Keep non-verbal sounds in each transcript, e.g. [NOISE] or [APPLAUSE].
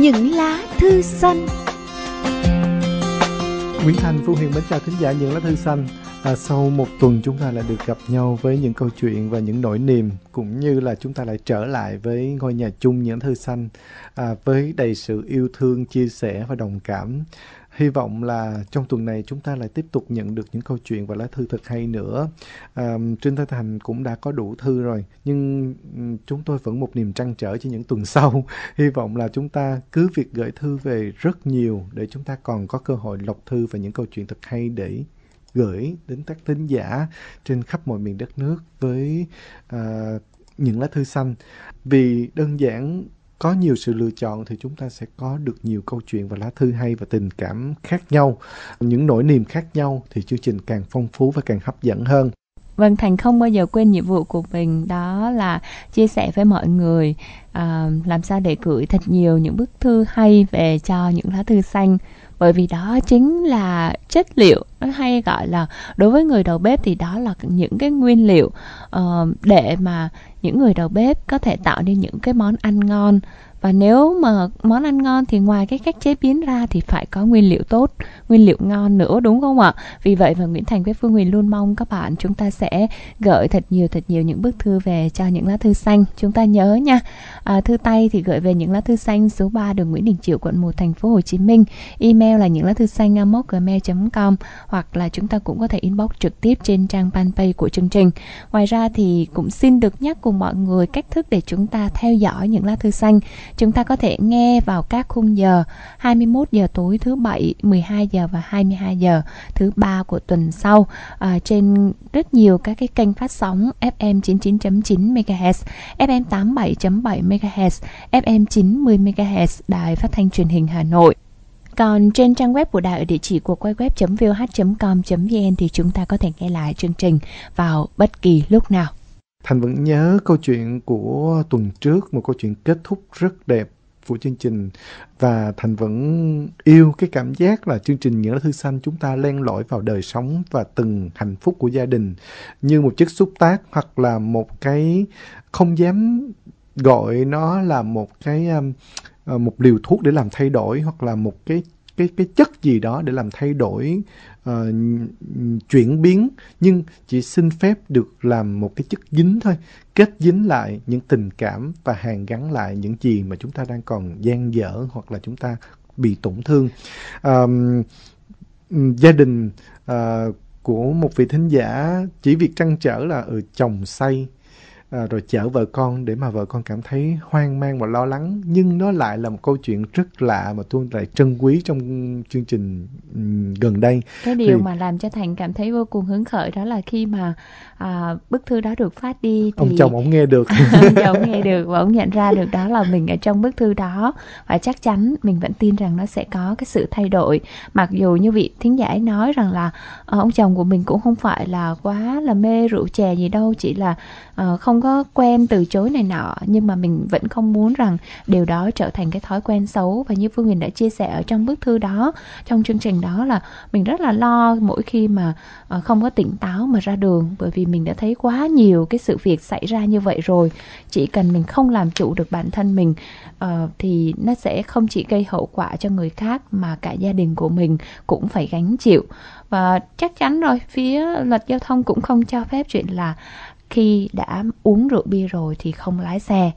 những lá thư xanh Nguyễn Thành, Phương Huyền mến chào thính giả những lá thư xanh. À, sau một tuần chúng ta lại được gặp nhau với những câu chuyện và những nỗi niềm cũng như là chúng ta lại trở lại với ngôi nhà chung những thư xanh à, với đầy sự yêu thương, chia sẻ và đồng cảm. Hy vọng là trong tuần này chúng ta lại tiếp tục nhận được những câu chuyện và lá thư thật hay nữa. À, Trinh Thái Thành cũng đã có đủ thư rồi, nhưng chúng tôi vẫn một niềm trăn trở cho những tuần [LAUGHS] sau. Hy vọng là chúng ta cứ việc gửi thư về rất nhiều để chúng ta còn có cơ hội lọc thư và những câu chuyện thật hay để gửi đến các thính giả trên khắp mọi miền đất nước với uh, những lá thư xanh. Vì đơn giản có nhiều sự lựa chọn thì chúng ta sẽ có được nhiều câu chuyện và lá thư hay và tình cảm khác nhau, những nỗi niềm khác nhau thì chương trình càng phong phú và càng hấp dẫn hơn. Vâng, Thành không bao giờ quên nhiệm vụ của mình đó là chia sẻ với mọi người à, làm sao để gửi thật nhiều những bức thư hay về cho những lá thư xanh. Bởi vì đó chính là chất liệu nó hay gọi là đối với người đầu bếp thì đó là những cái nguyên liệu uh, để mà những người đầu bếp có thể tạo nên những cái món ăn ngon và nếu mà món ăn ngon thì ngoài cái cách chế biến ra thì phải có nguyên liệu tốt nguyên liệu ngon nữa đúng không ạ? Vì vậy mà Nguyễn Thành với Phương Huyền luôn mong các bạn chúng ta sẽ gửi thật nhiều thật nhiều những bức thư về cho những lá thư xanh. Chúng ta nhớ nha. À, thư tay thì gửi về những lá thư xanh số 3 đường Nguyễn Đình Chiểu quận 1 thành phố Hồ Chí Minh. Email là những lá thư xanh gmail.com hoặc là chúng ta cũng có thể inbox trực tiếp trên trang fanpage của chương trình. Ngoài ra thì cũng xin được nhắc cùng mọi người cách thức để chúng ta theo dõi những lá thư xanh. Chúng ta có thể nghe vào các khung giờ 21 giờ tối thứ bảy, 12 giờ và 22 giờ thứ ba của tuần sau à, trên rất nhiều các cái kênh phát sóng FM 99.9 MHz, FM 87.7 MHz, FM 90 MHz Đài Phát thanh Truyền hình Hà Nội. Còn trên trang web của đài ở địa chỉ của quay web.vh.com.vn thì chúng ta có thể nghe lại chương trình vào bất kỳ lúc nào. Thành vẫn nhớ câu chuyện của tuần trước, một câu chuyện kết thúc rất đẹp của chương trình. Và Thành vẫn yêu cái cảm giác là chương trình Những lá thư xanh chúng ta len lỏi vào đời sống và từng hạnh phúc của gia đình. Như một chất xúc tác hoặc là một cái không dám gọi nó là một cái um, ờ, một liều thuốc để làm thay đổi hoặc là một cái cái cái chất gì đó để làm thay đổi uh, chuyển biến nhưng chỉ xin phép được làm một cái chất dính thôi kết dính lại những tình cảm và hàn gắn lại những gì mà chúng ta đang còn gian dở hoặc là chúng ta bị tổn thương. Um, gia đình uh, của một vị thính giả chỉ việc trăn trở là ừ, chồng say à, rồi chở vợ con để mà vợ con cảm thấy hoang mang và lo lắng. Nhưng nó lại là một câu chuyện rất lạ mà tôi lại trân quý trong chương trình gần đây. Cái điều thì... mà làm cho thành cảm thấy vô cùng hứng khởi đó là khi mà à, bức thư đó được phát đi thì ông chồng ông nghe được. [LAUGHS] Ông chồng nghe được và ông nhận ra được đó là mình ở trong bức thư đó. Và chắc chắn mình vẫn tin rằng nó sẽ có cái sự thay đổi. Mặc dù như vị thính giả ấy nói rằng là uh, ông chồng của mình cũng không phải là quá là mê rượu chè gì đâu chỉ là uh, không có quen từ chối này nọ, nhưng mà mình vẫn không muốn rằng điều đó trở thành cái thói quen xấu. Và như phương huyền đã chia sẻ ở trong bức thư đó, trong chương trình đó là mình rất là lo mỗi khi mà ờ, không có tỉnh táo mà ra đường, bởi vì mình đã thấy quá nhiều cái sự việc xảy ra như vậy rồi. Chỉ cần mình không làm chủ được bản thân mình ờ, thì nó sẽ không chỉ gây hậu quả cho người khác mà cả gia đình của mình cũng phải gánh chịu. Và chắc chắn rồi, phía luật giao thông cũng không cho phép chuyện là khi đã uống rượu bia rồi thì không lái xe.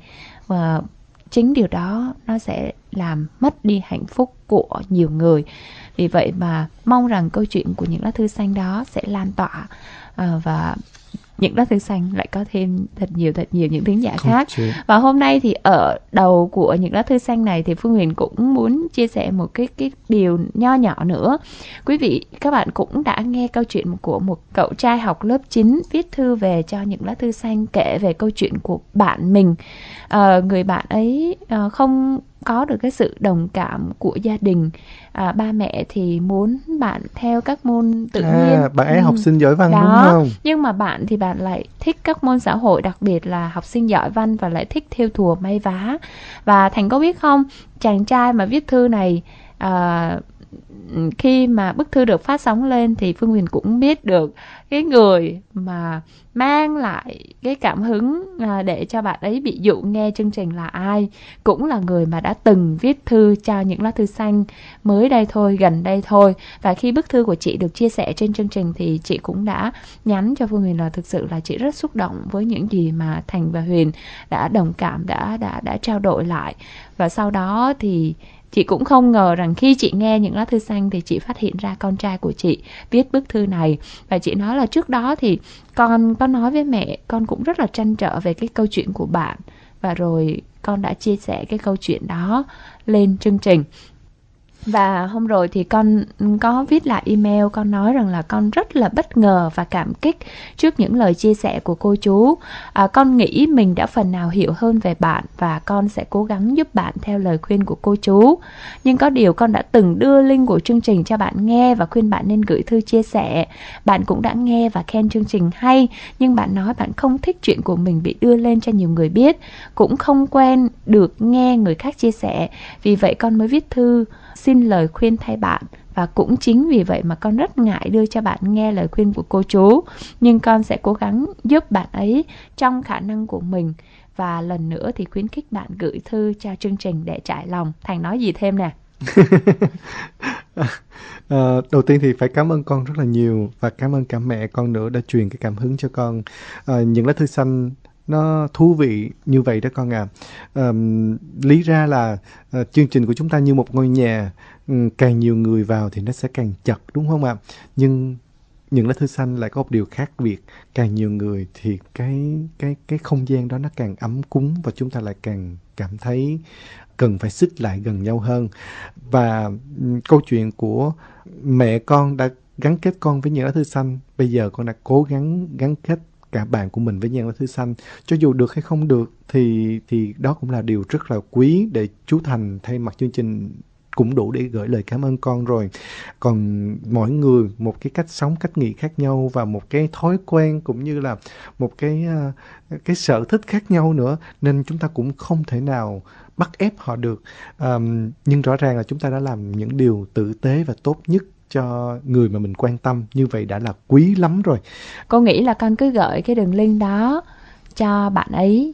Và chính điều đó nó sẽ làm mất đi hạnh phúc của nhiều người. Vì vậy mà mong rằng câu chuyện của những lá thư xanh đó sẽ lan tỏa ờ, và những lá thư xanh lại có thêm thật nhiều thật nhiều những thính giả khác. và hôm nay thì ở đầu của những lá thư xanh này thì phương huyền cũng muốn chia sẻ một cái cái điều nho nhỏ nữa. Quý vị các bạn cũng đã nghe câu chuyện của một cậu trai học lớp 9 viết thư về cho những lá thư xanh kể về câu chuyện của bạn mình. À, người bạn ấy à, không có được cái sự đồng cảm của gia đình à, ba mẹ thì muốn bạn theo các môn tự à, nhiên bạn ấy ừ. học sinh giỏi văn Đó. đúng không nhưng mà bạn thì bạn lại thích các môn xã hội đặc biệt là học sinh giỏi văn và lại thích theo thùa may vá và thành có biết không chàng trai mà viết thư này à, khi mà bức thư được phát sóng lên thì Phương Huyền cũng biết được cái người mà mang lại cái cảm hứng à, để cho bạn ấy bị dụ nghe chương trình là ai, cũng là người mà đã từng viết thư cho những lá thư xanh mới đây thôi, gần đây thôi. Và khi bức thư của chị được chia sẻ trên chương trình thì chị cũng đã nhắn cho Phương Huyền là thực sự là chị rất xúc động với những gì mà Thành và Huyền đã đồng cảm, đã đã đã trao đổi lại. Và sau đó thì Chị cũng không ngờ rằng khi chị nghe những lá thư xanh thì chị phát hiện ra con trai của chị viết bức thư này. Và chị nói là trước đó thì con có nói với mẹ, con cũng rất là trăn trở về cái câu chuyện của bạn. Và rồi con đã chia sẻ cái câu chuyện đó lên chương trình và hôm rồi thì con có viết lại email con nói rằng là con rất là bất ngờ và cảm kích trước những lời chia sẻ của cô chú. À, con nghĩ mình đã phần nào hiểu hơn về bạn và con sẽ cố gắng giúp bạn theo lời khuyên của cô chú. Nhưng có điều con đã từng đưa link của chương trình cho bạn nghe và khuyên bạn nên gửi thư chia sẻ. Bạn cũng đã nghe và khen chương trình hay nhưng bạn nói bạn không thích chuyện của mình bị đưa lên cho nhiều người biết cũng không quen được nghe người khác chia sẻ. Vì vậy con mới viết thư xin lời khuyên thay bạn. Và cũng chính vì vậy mà con rất ngại đưa cho bạn nghe lời khuyên của cô chú. Nhưng con sẽ cố gắng giúp bạn ấy trong khả năng của mình. Và lần nữa thì khuyến khích bạn gửi thư cho chương trình để trải lòng. Thành nói gì thêm nè? À, [LAUGHS] đầu tiên thì phải cảm ơn con rất là nhiều. Và cảm ơn cả mẹ con nữa đã truyền cái cảm hứng cho con. À, những lá thư xanh nó thú vị như vậy đó con à. Um, lý ra là uh, chương trình của chúng ta như một ngôi nhà, um, càng nhiều người vào thì nó sẽ càng chật đúng không ạ? Nhưng những lá thư xanh lại có một điều khác biệt, càng nhiều người thì cái cái cái không gian đó nó càng ấm cúng và chúng ta lại càng cảm thấy cần phải xích lại gần nhau hơn. Và um, câu chuyện của mẹ con đã gắn kết con với những lá thư xanh, bây giờ con đã cố gắng gắn kết cả bạn của mình với nhan lá thư xanh. Cho dù được hay không được thì thì đó cũng là điều rất là quý để chú thành thay mặt chương trình cũng đủ để gửi lời cảm ơn con rồi. Còn mỗi người một cái cách sống cách nghĩ khác nhau và một cái thói quen cũng như là một cái à, cái sở thích khác nhau nữa nên chúng ta cũng không thể nào bắt ép họ được. Um, nhưng rõ ràng là chúng ta đã làm những điều tử tế và tốt nhất cho người mà mình quan tâm. Như vậy đã là quý lắm rồi. Cô nghĩ là con cứ gửi cái đường link đó cho bạn ấy.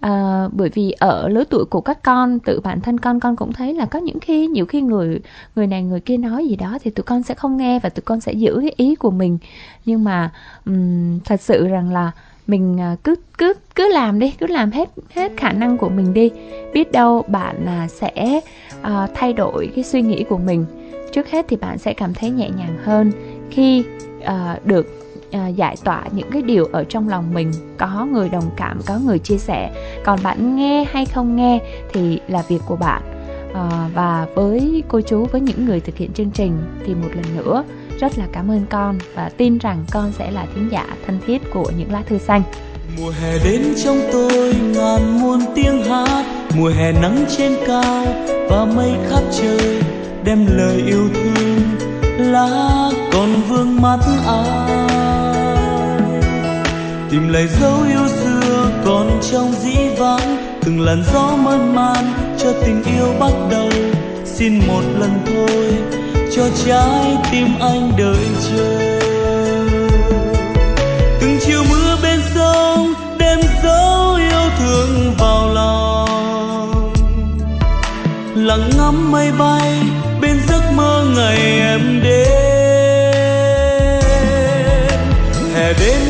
À, bởi vì ở lứa tuổi của các con tự bản thân con con cũng thấy là có những khi nhiều khi người người này người kia nói gì đó thì tụi con sẽ không nghe và tụi con sẽ giữ cái ý của mình. Nhưng mà um, thật sự rằng là mình à, cứ cứ cứ làm đi cứ làm hết hết khả năng của mình đi. Biết đâu bạn à, sẽ uh, thay đổi cái suy nghĩ của mình trước hết thì bạn sẽ cảm thấy nhẹ nhàng hơn khi uh, được uh, giải tỏa những cái điều ở trong lòng mình. Có người đồng cảm có người chia sẻ. Còn bạn nghe hay không nghe thì là việc của bạn. Uh, và với cô chú với những người thực hiện chương trình thì một lần nữa rất là cảm ơn con và tin rằng con sẽ là thính giả thân thiết của những lá thư xanh mùa hè đến trong tôi, ngàn muôn tiếng hát. Mùa hè nắng trên cao và mây khắp trời, đem lời yêu thương, lá còn vương mắt ai. Tìm lại dấu yêu xưa còn trong dĩ vãng, từng làn gió mơn man cho tình yêu bắt đầu. Xin một lần thôi, cho trái tim anh đợi chờ. Từng chiều mưa lặng ngắm mây bay bên giấc mơ ngày em đến. Hè đến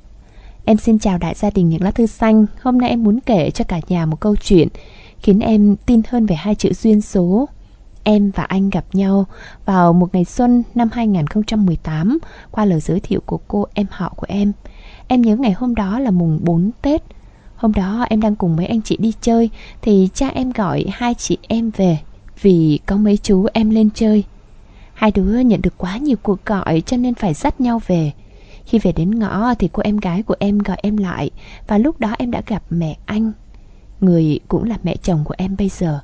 Em xin chào đại gia đình những lá thư xanh. Hôm nay em muốn kể cho cả nhà một câu chuyện khiến em tin hơn về hai chữ duyên số. Em và anh gặp nhau vào một ngày xuân năm 2018 qua lời giới thiệu của cô em họ của em. Em nhớ ngày hôm đó là mùng 4 Tết. Hôm đó em đang cùng mấy anh chị đi chơi thì cha em gọi hai chị em về vì có mấy chú em lên chơi. Hai đứa nhận được quá nhiều cuộc gọi cho nên phải dắt nhau về. Khi về đến ngõ thì cô em gái của em gọi em lại và lúc đó em đã gặp mẹ anh, người cũng là mẹ chồng của em bây giờ.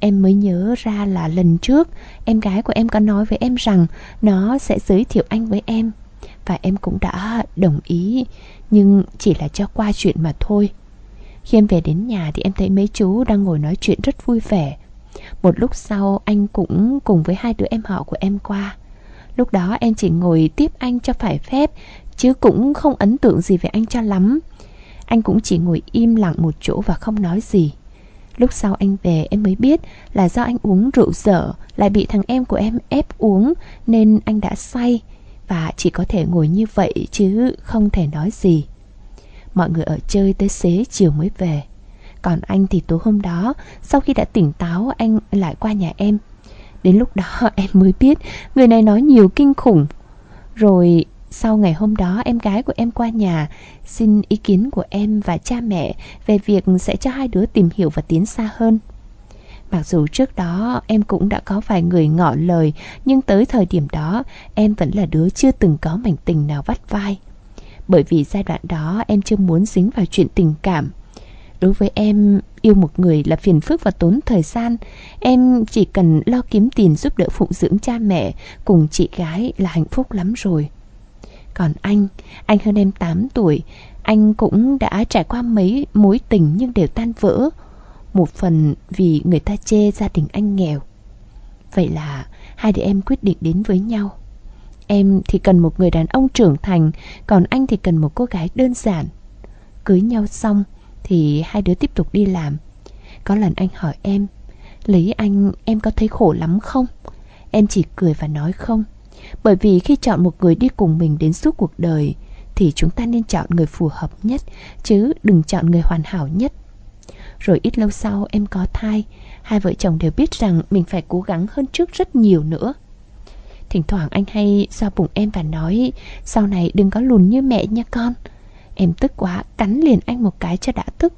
Em mới nhớ ra là lần trước em gái của em có nói với em rằng nó sẽ giới thiệu anh với em và em cũng đã đồng ý nhưng chỉ là cho qua chuyện mà thôi. Khi em về đến nhà thì em thấy mấy chú đang ngồi nói chuyện rất vui vẻ. Một lúc sau anh cũng cùng với hai đứa em họ của em qua. Lúc đó em chỉ ngồi tiếp anh cho phải phép, Chứ cũng không ấn tượng gì về anh cho lắm. Anh cũng chỉ ngồi im lặng một chỗ và không nói gì. Lúc sau anh về, em mới biết là do anh uống rượu dở, Lại bị thằng em của em ép uống, Nên anh đã say Và chỉ có thể ngồi như vậy chứ không thể nói gì. Mọi người ở chơi tới xế chiều mới về. Còn anh thì tối hôm đó, Sau khi đã tỉnh táo, anh lại qua nhà em. Đến lúc đó [LAUGHS] em mới biết. Người này nói nhiều kinh khủng. Rồi sau ngày hôm đó, em gái của em qua nhà, Xin ý kiến của em và cha mẹ Về việc sẽ cho hai đứa tìm hiểu và tiến xa hơn. Mặc dù trước đó em cũng đã có vài người ngỏ lời, Nhưng tới thời điểm đó, em vẫn là đứa chưa từng có mảnh tình nào vắt vai. Bởi vì giai đoạn đó, em chưa muốn dính vào chuyện tình cảm. Đối với em, yêu một người là phiền phức và tốn thời gian. Em chỉ cần lo kiếm tiền giúp đỡ phụng dưỡng cha mẹ cùng chị gái là hạnh phúc lắm rồi. Còn anh, anh hơn em 8 tuổi, anh cũng đã trải qua mấy mối tình nhưng đều tan vỡ. Một phần vì người ta chê gia đình anh nghèo. Vậy là hai đứa em quyết định đến với nhau. Em thì cần một người đàn ông trưởng thành, còn anh thì cần một cô gái đơn giản. Cưới nhau xong, thì hai đứa tiếp tục đi làm. Có lần anh hỏi em, lý anh, em có thấy khổ lắm không? Em chỉ cười và nói, không, Bởi vì khi chọn một người đi cùng mình đến suốt cuộc đời Thì chúng ta nên chọn người phù hợp nhất, Chứ đừng chọn người hoàn hảo nhất. Rồi ít lâu sau em có thai, Hai vợ chồng đều biết rằng mình phải cố gắng hơn trước rất nhiều nữa. Thỉnh thoảng anh hay xoa bụng em và nói, Sau này đừng có lùn như mẹ nha con. Em tức quá, cắn liền anh một cái cho đã tức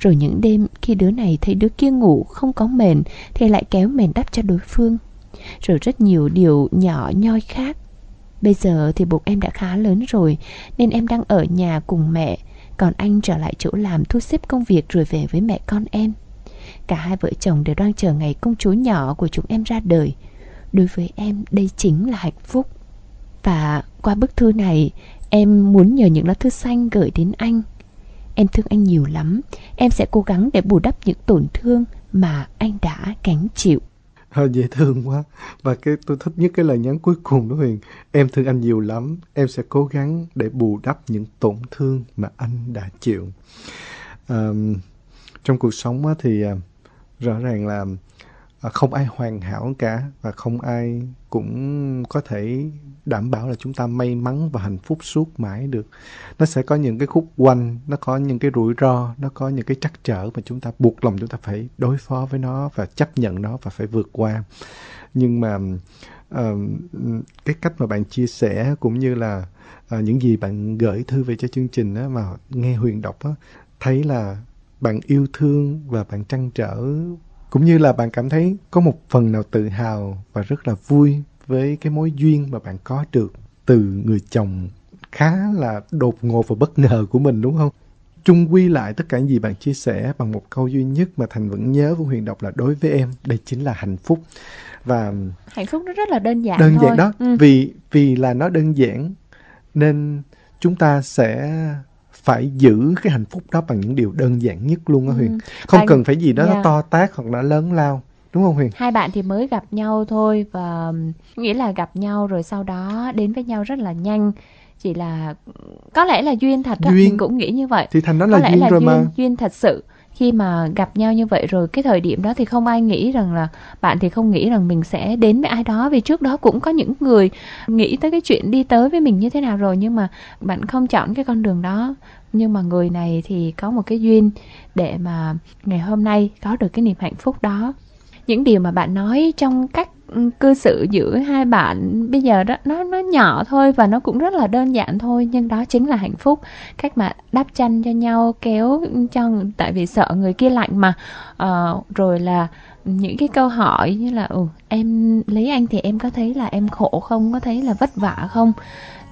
Rồi những đêm khi đứa này thấy đứa kia ngủ, không có mền, Thì lại kéo mền đắp cho đối phương. Rồi rất nhiều điều nhỏ, nhoi khác. Bây giờ thì bụng em đã khá lớn rồi, Nên em đang ở nhà cùng mẹ. Còn anh trở lại chỗ làm thu xếp công việc rồi về với mẹ con em. Cả hai vợ chồng đều đang chờ ngày công chúa nhỏ của chúng em ra đời. Đối với em, đây chính là hạnh phúc. Và qua bức thư này Em muốn nhờ những lá thư xanh gửi đến anh. Em thương anh nhiều lắm. Em sẽ cố gắng để bù đắp những tổn thương Mà anh đã gánh chịu. À, Dễ thương quá. Và cái tôi thích nhất cái lời nhắn cuối cùng đó Huyền. Em thương anh nhiều lắm. Em sẽ cố gắng để bù đắp những tổn thương Mà anh đã chịu. À, Trong cuộc sống thì ờ, rõ ràng là à, không ai hoàn hảo cả và không ai cũng có thể đảm bảo là chúng ta may mắn và hạnh phúc suốt mãi được. Nó sẽ có những cái khúc quanh nó có những cái rủi ro nó có những cái trắc trở mà chúng ta buộc lòng chúng ta phải đối phó với nó và chấp nhận nó và phải vượt qua. Nhưng mà uh, cái cách mà bạn chia sẻ cũng như là uh, những gì bạn gửi thư về cho chương trình đó, mà nghe huyền đọc đó, thấy là bạn yêu thương và bạn trăn trở cũng như là bạn cảm thấy có một phần nào tự hào và rất là vui với cái mối duyên mà bạn có được từ người chồng khá là đột ngột và bất ngờ của mình đúng không? Trung quy lại tất cả những gì bạn chia sẻ bằng một câu duy nhất mà Thành vẫn nhớ của Huyền đọc là đối với em đây chính là hạnh phúc và hạnh phúc nó rất là đơn giản đơn thôi. giản đó ừ. vì vì là nó đơn giản nên chúng ta sẽ phải giữ cái hạnh phúc đó bằng những điều đơn giản nhất luôn á Huyền. Ừ. Không Bạn... cần phải gì đó yeah. nó to tát hoặc là lớn lao. Đúng không Huyền? Hai bạn thì mới gặp nhau thôi và nghĩa là gặp nhau rồi sau đó đến với nhau rất là nhanh. Chỉ là có lẽ là duyên thật đó, duyên. mình cũng nghĩ như vậy. Thì thành nó là có lẽ duyên là rồi duyên, mà. duyên thật sự khi mà gặp nhau như vậy rồi, cái thời điểm đó thì không ai nghĩ rằng là bạn thì không nghĩ rằng mình sẽ đến với ai đó, vì trước đó cũng có những người nghĩ tới cái chuyện đi tới với mình như thế nào rồi, nhưng mà bạn không chọn cái con đường đó. Nhưng mà người này thì có một cái duyên để mà ngày hôm nay có được cái niềm hạnh phúc đó. Những điều mà bạn nói trong cách cư xử giữa hai bạn bây giờ đó nó nó nhỏ thôi và nó cũng rất là đơn giản thôi nhưng đó chính là hạnh phúc. Cách mà đắp chăn cho nhau kéo cho tại vì sợ người kia lạnh mà. Uh, rồi là những cái câu hỏi như là ừ em lấy anh thì em có thấy là em khổ không? Có thấy là vất vả không?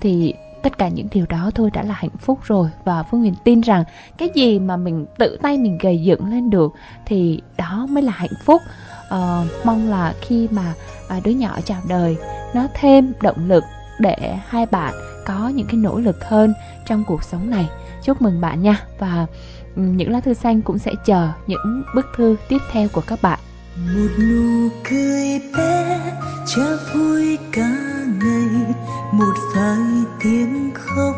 Thì tất cả những điều đó thôi đã là hạnh phúc rồi. Và phương huyền tin rằng cái gì mà mình tự tay mình gầy dựng lên được thì đó mới là hạnh phúc. Uh, mong là khi mà à, đứa nhỏ chào đời nó thêm động lực để hai bạn có những cái nỗ lực hơn trong cuộc sống này. Chúc mừng bạn nha. Và ừ, những lá thư xanh cũng sẽ chờ những bức thư tiếp theo của các bạn một nụ cười bé cha vui cả ngày, một vài tiếng khóc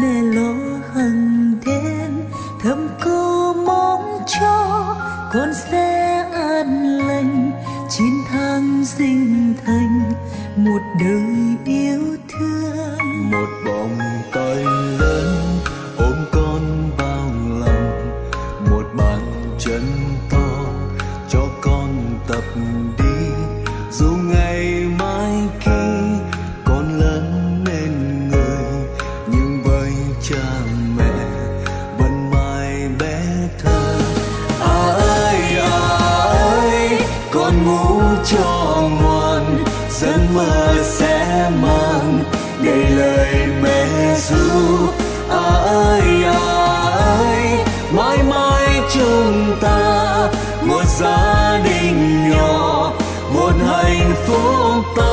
mẹ lo hằng đêm. Thầm cô mong cho con sẽ an lành chín tháng sinh thành, một đời yêu thương. Một vòng tay lớn ôm con cho ngoan, giấc mơ sẽ mang đầy lời mẹ ru ai ơi ơi mãi mãi chúng ta, một gia đình nhỏ, một hạnh phúc ta.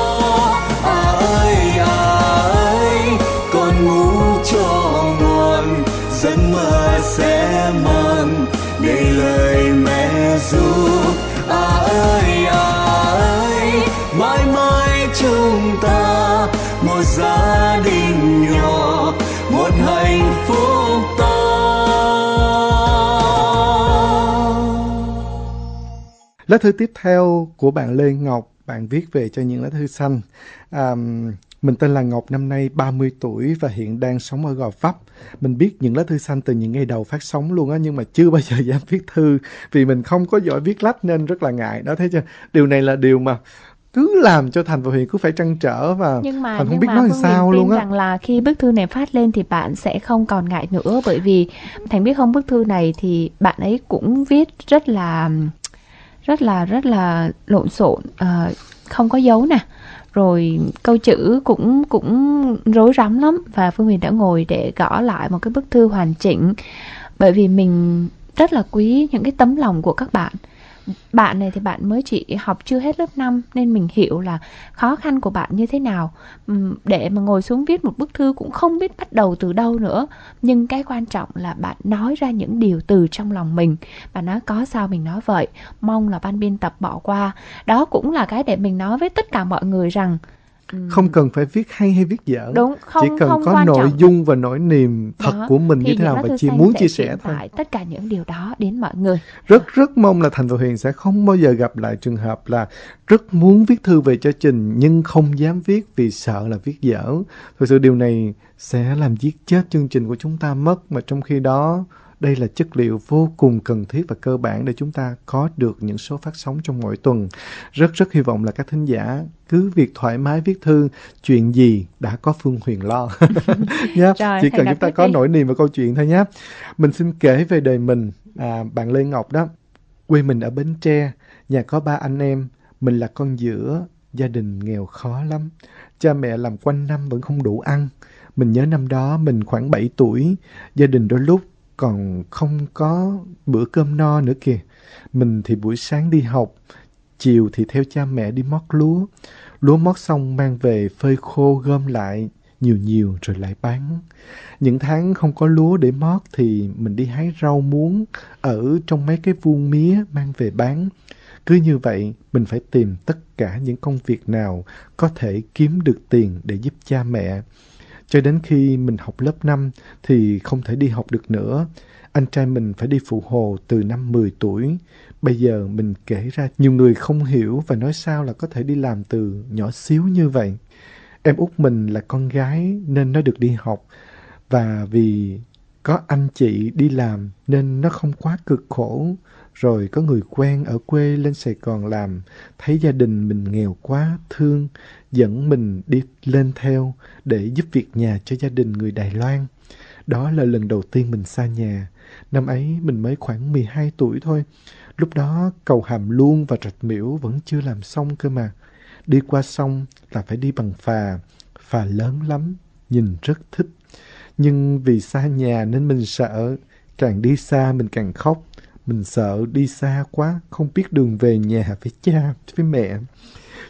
Lá thư tiếp theo của bạn Lê Ngọc, bạn viết về cho những lá thư xanh. À, mình tên là Ngọc, năm nay 30 tuổi và hiện đang sống ở Gò Vấp. Mình biết những lá thư xanh từ những ngày đầu phát sóng luôn á, nhưng mà chưa bao giờ [LAUGHS] dám viết thư vì mình không có giỏi viết lách nên rất là ngại. Đó thế chứ điều này là điều mà cứ làm cho Thành và Huyền cứ phải trăn trở và nhưng mà Thành không nhưng biết mà nói Phương sao luôn á. rằng là khi bức thư này phát lên thì bạn sẽ không còn ngại nữa bởi vì thành biết không bức thư này thì bạn ấy cũng viết rất là rất là rất là lộn xộn ờ, không có dấu nè. Rồi câu chữ cũng cũng rối rắm lắm và Phương Huyền đã ngồi để gõ lại một cái bức thư hoàn chỉnh. Bởi vì mình rất là quý những cái tấm lòng của các bạn bạn này thì bạn mới chỉ học chưa hết lớp 5 nên mình hiểu là khó khăn của bạn như thế nào. Để mà ngồi xuống viết một bức thư cũng không biết bắt đầu từ đâu nữa. Nhưng cái quan trọng là bạn nói ra những điều từ trong lòng mình. Và nó có sao mình nói vậy, mong là ban biên tập bỏ qua. Đó cũng là cái để mình nói với tất cả mọi người rằng ừm, Không cần phải viết hay hay viết dở. đúng không chỉ cần không có quan nội trọng dung và nỗi niềm thật Đó, của mình như thế nào và xanh muốn chia sẻ thôi. tất cả những điều đó đến mọi người Rất rất mong là Thành và Huyền sẽ không bao giờ gặp lại trường hợp là rất muốn viết thư về cho Trình nhưng không dám viết vì sợ là viết dở. Thực sự điều này sẽ làm giết chết chương trình của chúng ta mất mà trong khi đó đây là chất liệu vô cùng cần thiết và cơ bản để chúng ta có được những số phát sóng trong mỗi tuần. Rất rất hy vọng là các thính giả cứ việc thoải mái viết thư, chuyện gì đã có Phương Huyền lo. [LAUGHS] [LAUGHS] nhá. Rồi, Chỉ cần chúng ta có đi. nỗi niềm và câu chuyện thôi nhé. Mình xin kể về đời mình, à, bạn Lê Ngọc đó. Quê mình ở Bến Tre, nhà có ba anh em, mình là con giữa, gia đình nghèo khó lắm. Cha mẹ làm quanh năm vẫn không đủ ăn. Mình nhớ năm đó mình khoảng 7 tuổi, gia đình đôi lúc còn không có bữa cơm no nữa kìa. Mình thì buổi sáng đi học, chiều thì theo cha mẹ đi mót lúa. Lúa mót xong mang về phơi khô gom lại nhiều nhiều rồi lại bán. Những tháng không có lúa để mót thì mình đi hái rau muống ở trong mấy cái vuông mía mang về bán. Cứ như vậy, mình phải tìm tất cả những công việc nào có thể kiếm được tiền để giúp cha mẹ. Cho đến khi mình học lớp 5 thì không thể đi học được nữa. Anh trai mình phải đi phụ hồ từ năm 10 tuổi. Bây giờ mình kể ra, nhiều người không hiểu và nói sao là có thể đi làm từ nhỏ xíu như vậy. Em út mình là con gái nên nó được đi học và vì có anh chị đi làm nên nó không quá cực khổ. Rồi có người quen ở quê lên Sài Gòn làm, thấy gia đình mình nghèo quá, thương, dẫn mình đi lên theo để giúp việc nhà cho gia đình người Đài Loan. Đó là lần đầu tiên mình xa nhà. Năm ấy mình mới khoảng 12 tuổi thôi. Lúc đó cầu Hàm Luông và Rạch Miễu vẫn chưa làm xong cơ mà. Đi qua sông là phải đi bằng phà. Phà lớn lắm, nhìn rất thích. Nhưng vì xa nhà nên mình sợ. Càng đi xa mình càng khóc. Mình sợ đi xa quá, không biết đường về nhà với cha, với mẹ.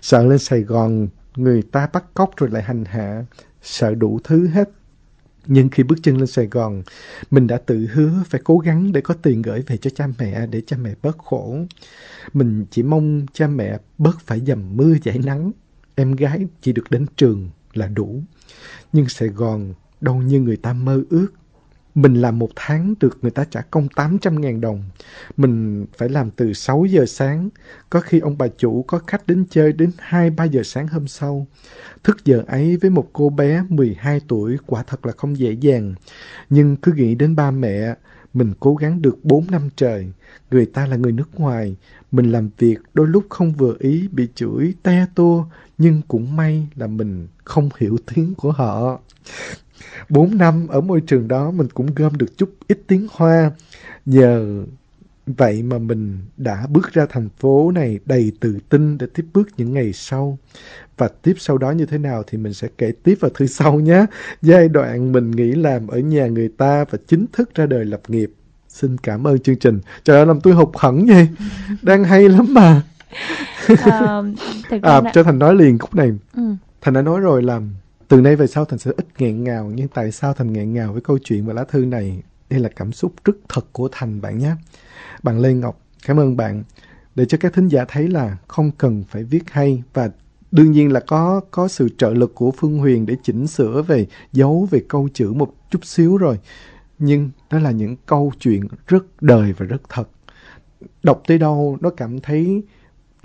Sợ lên Sài Gòn, người ta bắt cóc rồi lại hành hạ. Sợ đủ thứ hết. Nhưng khi bước chân lên Sài Gòn, mình đã tự hứa phải cố gắng để có tiền gửi về cho cha mẹ để cha mẹ bớt khổ. Mình chỉ mong cha mẹ bớt phải dầm mưa dãi nắng. Em gái chỉ được đến trường là đủ. Nhưng Sài Gòn đâu như người ta mơ ước. Mình làm một tháng được người ta trả công 800.000 đồng. Mình phải làm từ 6 giờ sáng. Có khi ông bà chủ có khách đến chơi đến 2-3 giờ sáng hôm sau. Thức giờ ấy với một cô bé 12 tuổi quả thật là không dễ dàng. Nhưng cứ nghĩ đến ba mẹ, mình cố gắng được 4 năm trời. Người ta là người nước ngoài. Mình làm việc đôi lúc không vừa ý, bị chửi, te tua. Nhưng cũng may là mình không hiểu tiếng của họ. Bốn năm ở môi trường đó mình cũng gom được chút ít tiếng Hoa. Nhờ vậy mà mình đã bước ra thành phố này đầy tự tin để tiếp bước những ngày sau. Và tiếp sau đó như thế nào thì mình sẽ kể tiếp vào thư sau nhé. Giai đoạn mình nghỉ làm ở nhà người ta và chính thức ra đời lập nghiệp. Xin cảm ơn chương trình. Trời ơi, làm tôi hụt hẫng vậy. Đang hay lắm mà. Ờ, À, là- cho Thành nói liền khúc này. Ừ. Thành đã nói rồi là từ nay về sau Thành sẽ ít nghẹn ngào. Nhưng tại sao Thành nghẹn ngào với câu chuyện và lá thư này? Đây là cảm xúc rất thật của Thành bạn nhé. Bạn Lê Ngọc, cảm ơn bạn. Để cho các thính giả thấy là không cần phải viết hay và đương nhiên là có có sự trợ lực của Phương Huyền để chỉnh sửa về dấu về câu chữ một chút xíu rồi. Nhưng đó là những câu chuyện rất đời và rất thật. Đọc tới đâu nó cảm thấy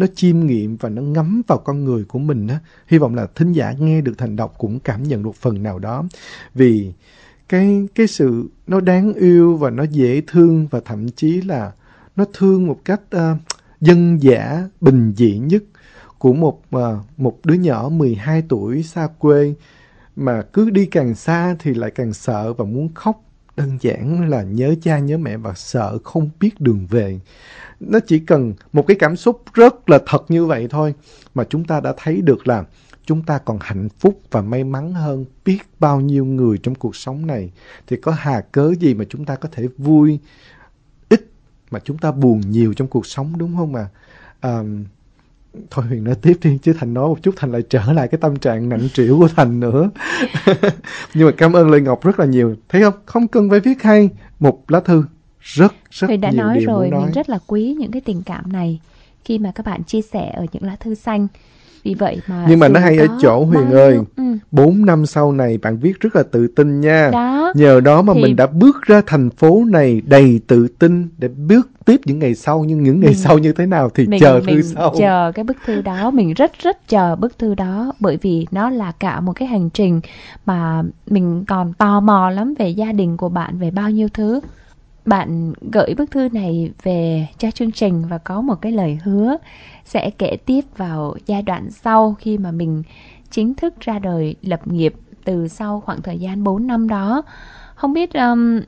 nó chiêm nghiệm và nó ngấm vào con người của mình á. Hy vọng là thính giả nghe được Thành đọc cũng cảm nhận được phần nào đó. Vì cái cái sự nó đáng yêu và nó dễ thương và thậm chí là nó thương một cách uh, dân dã bình dị nhất của một uh, một đứa nhỏ 12 tuổi xa quê mà cứ đi càng xa thì lại càng sợ và muốn khóc đơn giản là nhớ cha nhớ mẹ và sợ không biết đường về. Nó chỉ cần một cái cảm xúc rất là thật như vậy thôi mà chúng ta đã thấy được là chúng ta còn hạnh phúc và may mắn hơn biết bao nhiêu người trong cuộc sống này. Thì có hà cớ gì mà chúng ta có thể vui ít mà chúng ta buồn nhiều trong cuộc sống đúng không mà à, thôi huyền nói tiếp đi chứ thành nói một chút thành lại trở lại cái tâm trạng nặng trĩu của thành nữa. [LAUGHS] Nhưng mà cảm ơn lê ngọc rất là nhiều. Thấy không? Không cần phải viết hay. Một lá thư rất rất Huyền đã nhiều nói điều rồi, nói. mình rất là quý những cái tình cảm này khi mà các bạn chia sẻ ở những lá thư xanh. Vì vậy mà Nhưng mà nó hay ở chỗ, Huyền ơi. Ừ, Bốn năm sau này bạn viết rất là tự tin nha. đó. Nhờ đó mà Thì- mình đã bước ra thành phố này đầy tự tin để bước tiếp những ngày sau. Nhưng những ngày Mình- sau như thế nào thì mình, chờ mình thư sau. chờ cái bức thư đó mình rất rất chờ bức thư đó bởi vì nó là cả một cái hành trình mà mình còn tò mò lắm về gia đình của bạn về bao nhiêu thứ bạn gửi bức thư này về cho chương trình và có một cái lời hứa sẽ kể tiếp vào giai đoạn sau khi mà mình chính thức ra đời lập nghiệp từ sau khoảng thời gian 4 năm đó. Không biết um,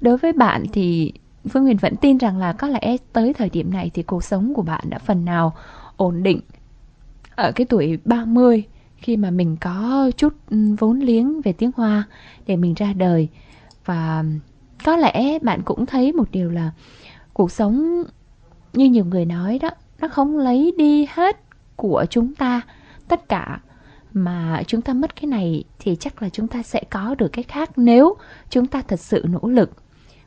đối với bạn thì Phương Huyền vẫn tin rằng là có lẽ tới thời điểm này thì cuộc sống của bạn đã phần nào ổn định. Ở cái tuổi 30 khi mà mình có chút vốn liếng về tiếng Hoa để mình ra đời và có lẽ bạn cũng thấy một điều là cuộc sống như nhiều người nói đó nó không lấy đi hết của chúng ta. Tất cả mà chúng ta mất cái này thì chắc là chúng ta sẽ có được cái khác nếu chúng ta thật sự nỗ lực.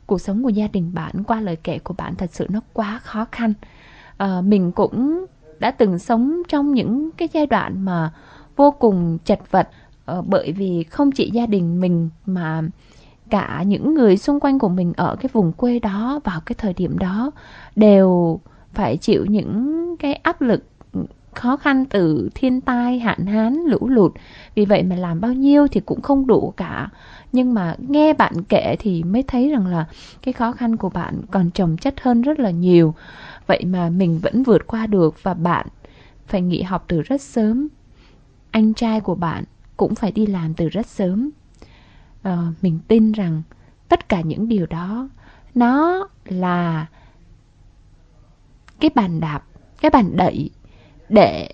Cuộc sống của gia đình bạn qua lời kể của bạn thật sự nó quá khó khăn. À, mình cũng đã từng sống trong những cái giai đoạn mà vô cùng chật vật uh, bởi vì không chỉ gia đình mình mà cả những người xung quanh của mình ở cái vùng quê đó vào cái thời điểm đó đều phải chịu những cái áp lực khó khăn từ thiên tai, hạn hán, lũ lụt. Vì vậy mà làm bao nhiêu thì cũng không đủ cả. Nhưng mà nghe bạn kể thì mới thấy rằng là cái khó khăn của bạn còn trồng chất hơn rất là nhiều. Vậy mà mình vẫn vượt qua được và bạn phải nghỉ học từ rất sớm. Anh trai của bạn cũng phải đi làm từ rất sớm. Ờ, mình tin rằng tất cả những điều đó nó là cái bàn đạp, cái bàn đẩy để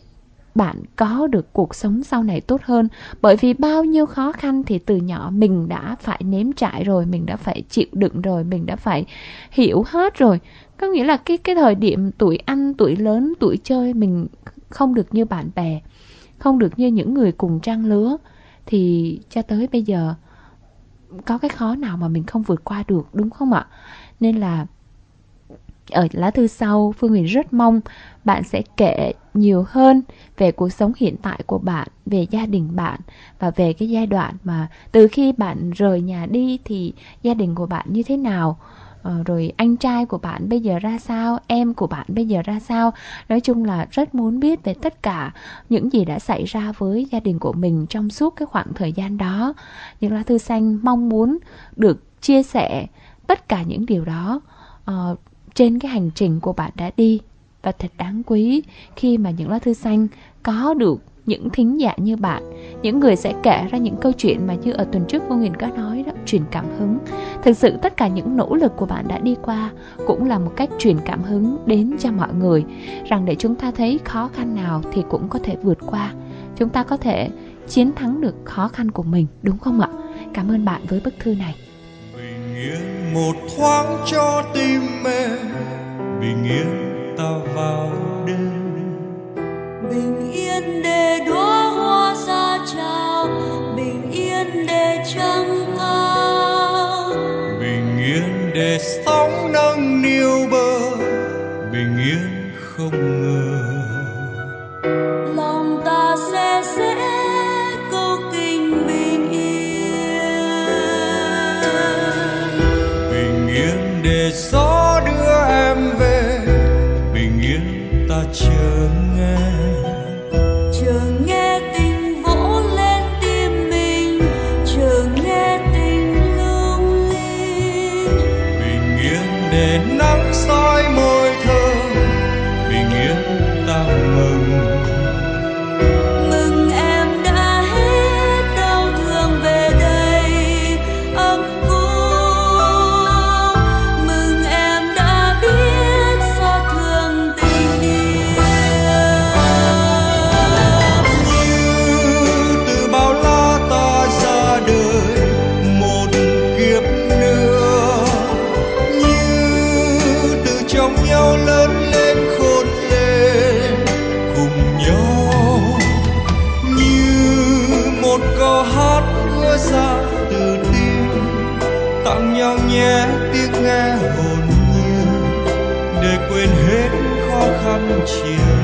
bạn có được cuộc sống sau này tốt hơn. Bởi vì bao nhiêu khó khăn thì từ nhỏ mình đã phải nếm trải rồi mình đã phải chịu đựng rồi mình đã phải hiểu hết rồi. Có nghĩa là cái cái thời điểm tuổi ăn tuổi lớn tuổi chơi mình không được như bạn bè không được như những người cùng trang lứa. Thì cho tới bây giờ có cái khó nào mà mình không vượt qua được đúng không ạ nên là ở lá thư sau Phương Huyền rất mong bạn sẽ kể nhiều hơn về cuộc sống hiện tại của bạn, về gia đình bạn và về cái giai đoạn mà từ khi bạn rời nhà đi thì gia đình của bạn như thế nào. Ờ, rồi anh trai của bạn bây giờ ra sao, em của bạn bây giờ ra sao. Nói chung là rất muốn biết về tất cả những gì đã xảy ra với gia đình của mình trong suốt cái khoảng thời gian đó. Những lá thư xanh mong muốn được chia sẻ tất cả những điều đó uh, trên cái hành trình của bạn đã đi và thật đáng quý khi mà những lá thư xanh có được những thính giả như bạn những người sẽ kể ra những câu chuyện mà như ở tuần trước Phương Huyền có nói đó truyền cảm hứng. Thực sự tất cả những nỗ lực của bạn đã đi qua cũng là một cách truyền cảm hứng đến cho mọi người. Rằng để chúng ta thấy khó khăn nào thì cũng có thể vượt qua. Chúng ta có thể chiến thắng được khó khăn của mình đúng không ạ? Cảm ơn bạn với bức thư này. Bình yên một thoáng cho tim em. Bình yên ta vào đêm. Bình yên để đóa hoa ra chào bình yên để trăng cao. Bình yên để sóng nâng niu bờ bình yên không ngờ. Lòng ta sẽ sẽ câu kinh bình yên. Bình yên để gió đưa em về bình yên ta chờ một câu hát ngứa ra từ tim tặng nhau nhé tiếng nghe hồn nhiên, để quên hết khó khăn triền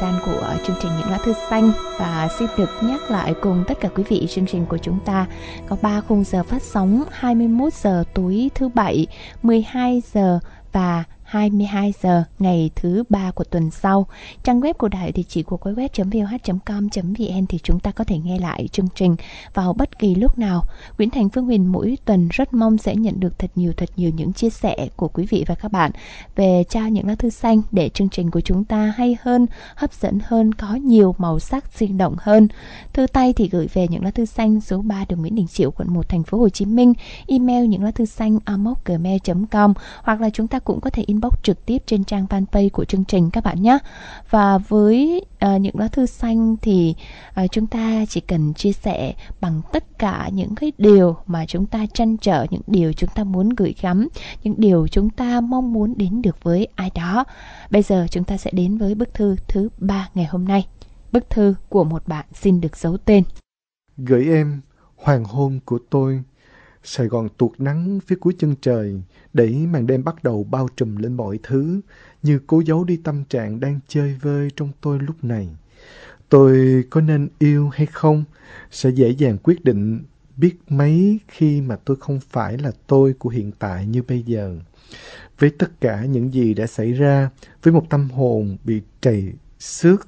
gian của chương trình Những lá thư xanh. Và xin được nhắc lại cùng tất cả quý vị chương trình của chúng ta có 3 khung giờ phát sóng 21 giờ tối thứ bảy, 12 giờ 22 giờ ngày thứ ba của tuần sau. Trang web của đài địa chỉ của www.voh.com.vn thì chúng ta có thể nghe lại chương trình vào bất kỳ lúc nào. Nguyễn Thành Phương Huyền mỗi tuần rất mong sẽ nhận được thật nhiều thật nhiều những chia sẻ của quý vị và các bạn về trao những lá thư xanh để chương trình của chúng ta hay hơn, hấp dẫn hơn, có nhiều màu sắc sinh động hơn. Thư tay thì gửi về những lá thư xanh số 3 đường Nguyễn Đình Chiểu quận 1 thành phố Hồ Chí Minh, email những lá thư xanh amoc@gmail.com hoặc là chúng ta cũng có thể inbox trực tiếp trên trang fanpage của chương trình các bạn nhé. Và với uh, những lá thư xanh thì uh, chúng ta chỉ cần chia sẻ bằng tất cả những cái điều mà chúng ta trăn trở, những điều chúng ta muốn gửi gắm, những điều chúng ta mong muốn đến được với ai đó. Bây giờ chúng ta sẽ đến với bức thư thứ ba ngày hôm nay. Bức thư của một bạn xin được giấu tên. Gửi em hoàng hôn của tôi. Sài Gòn tuột nắng phía cuối chân trời, để màn đêm bắt đầu bao trùm lên mọi thứ, như cố giấu đi tâm trạng đang chơi vơi trong tôi lúc này. Tôi có nên yêu hay không, sẽ dễ dàng quyết định biết mấy khi mà tôi không phải là tôi của hiện tại như bây giờ. Với tất cả những gì đã xảy ra, với một tâm hồn bị trầy xước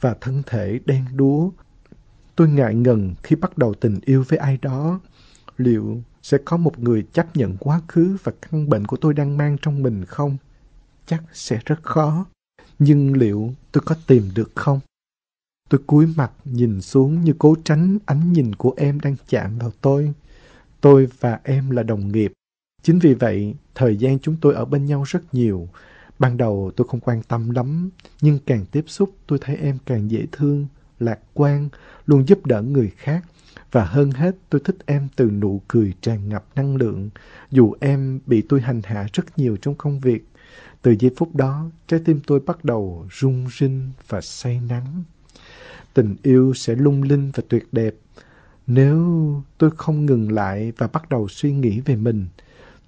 và thân thể đen đúa, tôi ngại ngần khi bắt đầu tình yêu với ai đó. Liệu sẽ có một người chấp nhận quá khứ và căn bệnh của tôi đang mang trong mình không? Chắc sẽ rất khó. Nhưng liệu tôi có tìm được không? Tôi cúi mặt nhìn xuống như cố tránh ánh nhìn của em đang chạm vào tôi. Tôi và em là đồng nghiệp. Chính vì vậy, thời gian chúng tôi ở bên nhau rất nhiều. Ban đầu tôi không quan tâm lắm, nhưng càng tiếp xúc tôi thấy em càng dễ thương, lạc quan, luôn giúp đỡ người khác. Và hơn hết tôi thích em từ nụ cười tràn ngập năng lượng, dù em bị tôi hành hạ rất nhiều trong công việc. Từ giây phút đó, trái tim tôi bắt đầu rung rinh và say nắng. Tình yêu sẽ lung linh và tuyệt đẹp. Nếu tôi không ngừng lại và bắt đầu suy nghĩ về mình,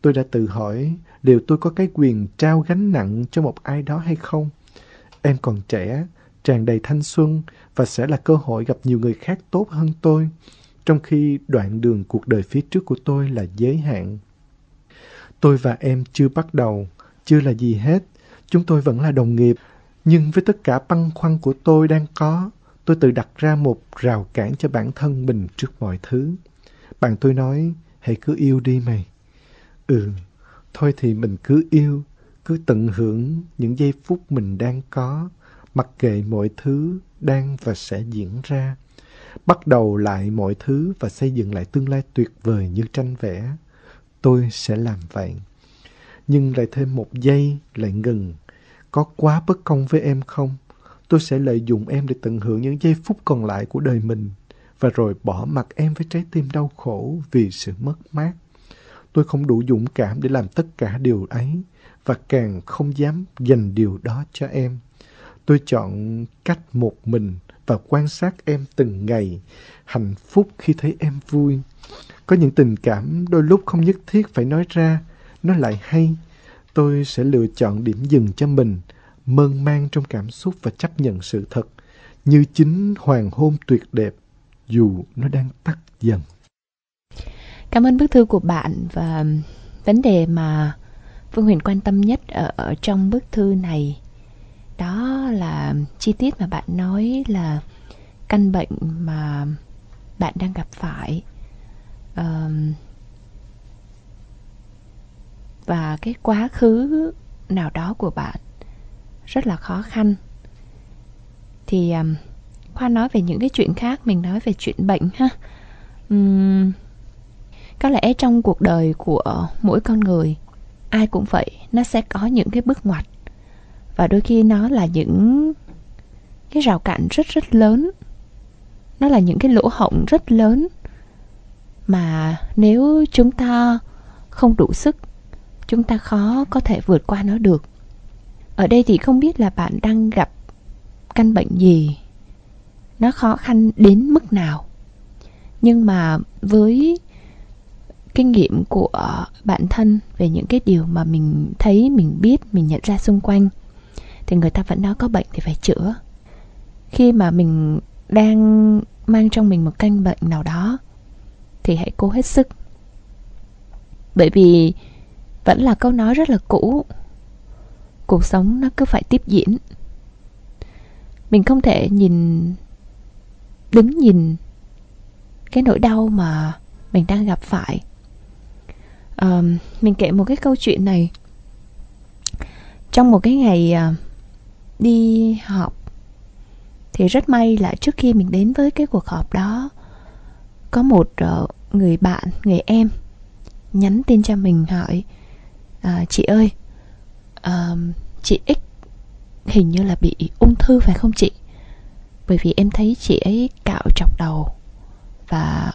tôi đã tự hỏi liệu tôi có cái quyền trao gánh nặng cho một ai đó hay không? Em còn trẻ, tràn đầy thanh xuân và sẽ là cơ hội gặp nhiều người khác tốt hơn tôi, trong khi đoạn đường cuộc đời phía trước của tôi là giới hạn. Tôi và em chưa bắt đầu, chưa là gì hết. Chúng tôi vẫn là đồng nghiệp, nhưng với tất cả băn khoăn của tôi đang có, tôi tự đặt ra một rào cản cho bản thân mình trước mọi thứ. Bạn tôi nói, hãy cứ yêu đi mày. Ừ, thôi thì mình cứ yêu, cứ tận hưởng những giây phút mình đang có, mặc kệ mọi thứ đang và sẽ diễn ra. Bắt đầu lại mọi thứ và xây dựng lại tương lai tuyệt vời như tranh vẽ. Tôi sẽ làm vậy. Nhưng lại thêm một giây, lại ngừng. Có quá bất công với em không? Tôi sẽ lợi dụng em để tận hưởng những giây phút còn lại của đời mình và rồi bỏ mặc em với trái tim đau khổ vì sự mất mát. Tôi không đủ dũng cảm để làm tất cả điều ấy và càng không dám dành điều đó cho em. Tôi chọn cách một mình và quan sát em từng ngày, hạnh phúc khi thấy em vui. Có những tình cảm đôi lúc không nhất thiết phải nói ra, nó lại hay. Tôi sẽ lựa chọn điểm dừng cho mình, mơn man trong cảm xúc và chấp nhận sự thật, như chính hoàng hôn tuyệt đẹp, dù nó đang tắt dần. Cảm ơn bức thư của bạn và vấn đề mà Phương Huyền quan tâm nhất ở, ở trong bức thư này đó là chi tiết mà bạn nói là căn bệnh mà bạn đang gặp phải. Và cái quá khứ nào đó của bạn rất là khó khăn. Thì um, khoa nói về những cái chuyện khác mình nói về chuyện bệnh ha. Um, có lẽ trong cuộc đời của mỗi con người ai cũng vậy nó sẽ có những cái bước ngoặt và đôi khi nó là những cái rào cản rất rất lớn. Nó là những cái lỗ hổng rất lớn mà nếu chúng ta không đủ sức, chúng ta khó có thể vượt qua nó được. Ở đây thì không biết là bạn đang gặp căn bệnh gì. Nó khó khăn đến mức nào. Nhưng mà với kinh nghiệm của bản thân về những cái điều mà mình thấy, mình biết, mình nhận ra xung quanh thì người ta vẫn nói có bệnh thì phải chữa. Khi mà mình đang mang trong mình một căn bệnh nào đó thì hãy cố hết sức. Bởi vì vẫn là câu nói rất là cũ cuộc sống nó cứ phải tiếp diễn. Mình không thể nhìn đứng nhìn cái nỗi đau mà mình đang gặp phải. À, mình kể một cái câu chuyện này. Trong một cái ngày ờ, đi họp. Thì rất may là trước khi mình đến với cái cuộc họp đó có một uh, người bạn người em nhắn tin cho mình hỏi à, chị ơi uh, chị x hình như là bị ung thư phải không chị? Bởi vì em thấy chị ấy cạo chọc đầu và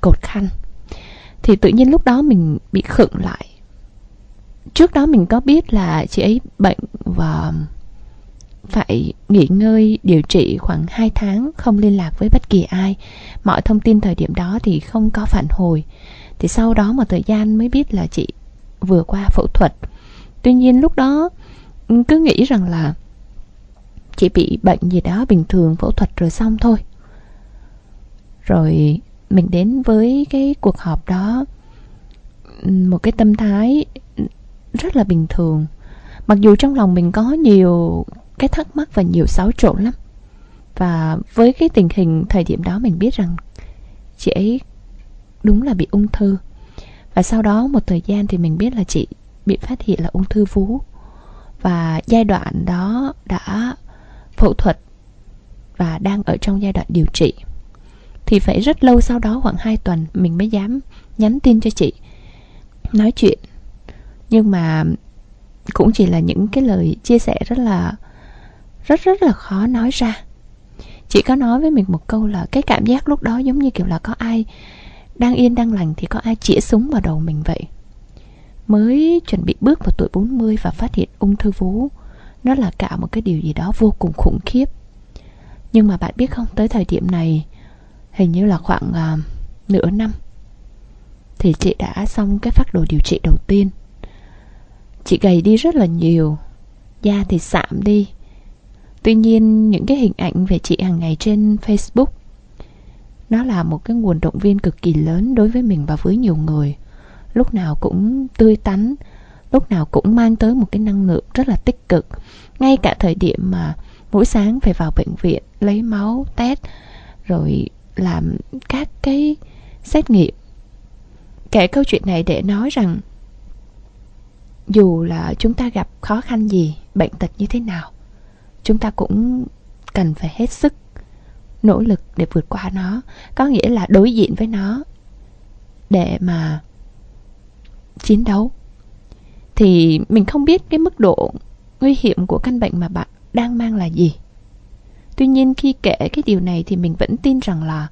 cột khăn. Thì tự nhiên lúc đó mình bị khựng lại trước đó mình có biết là chị ấy bệnh và phải nghỉ ngơi, điều trị khoảng 2 tháng, không liên lạc với bất kỳ ai. Mọi thông tin thời điểm đó thì không có phản hồi. Thì sau đó một thời gian mới biết là chị vừa qua phẫu thuật. Tuy nhiên lúc đó ừ, cứ nghĩ rằng là chị bị bệnh gì đó bình thường phẫu thuật rồi xong thôi. Rồi mình đến với cái cuộc họp đó ừ, một cái tâm thái rất là bình thường. Mặc dù trong lòng mình có nhiều cái thắc mắc và nhiều xáo trộn lắm. Và với cái tình hình thời điểm đó mình biết rằng chị ấy đúng là bị ung thư. Và sau đó một thời gian thì mình biết là chị bị phát hiện là ung thư vú. Và giai đoạn đó đã phẫu thuật và đang ở trong giai đoạn điều trị. Thì phải rất lâu sau đó khoảng 2 tuần mình mới dám nhắn tin cho chị, nói chuyện nhưng mà cũng chỉ là những cái lời chia sẻ rất là rất rất là khó nói ra. Chị có nói với mình một câu là cái cảm giác lúc đó giống như kiểu là có ai đang yên đang lành thì có ai chĩa súng vào đầu mình vậy. Mới chuẩn bị bước vào tuổi 40 và phát hiện ung thư vú nó là cả một cái điều gì đó vô cùng khủng khiếp. Nhưng mà bạn biết không tới thời điểm này hình như là khoảng uh, nửa năm thì chị đã xong cái phác đồ điều trị đầu tiên chị gầy đi rất là nhiều. Da thì sạm đi. Tuy nhiên, những cái hình ảnh về chị hàng ngày trên facebook, nó là một cái nguồn động viên cực kỳ lớn đối với mình và với nhiều người. Lúc nào cũng tươi tắn, lúc nào cũng mang tới một cái năng lượng rất là tích cực. Ngay cả thời điểm mà mỗi sáng phải vào bệnh viện, lấy máu, test, rồi làm các cái xét nghiệm. Kể câu chuyện này để nói rằng dù là chúng ta gặp khó khăn gì, bệnh tật như thế nào, chúng ta cũng cần phải hết sức nỗ lực để vượt qua nó. Có nghĩa là đối diện với nó để mà chiến đấu. Thì mình không biết cái mức độ nguy hiểm của căn bệnh mà bạn đang mang là gì. Tuy nhiên khi kể cái điều này thì mình vẫn tin rằng là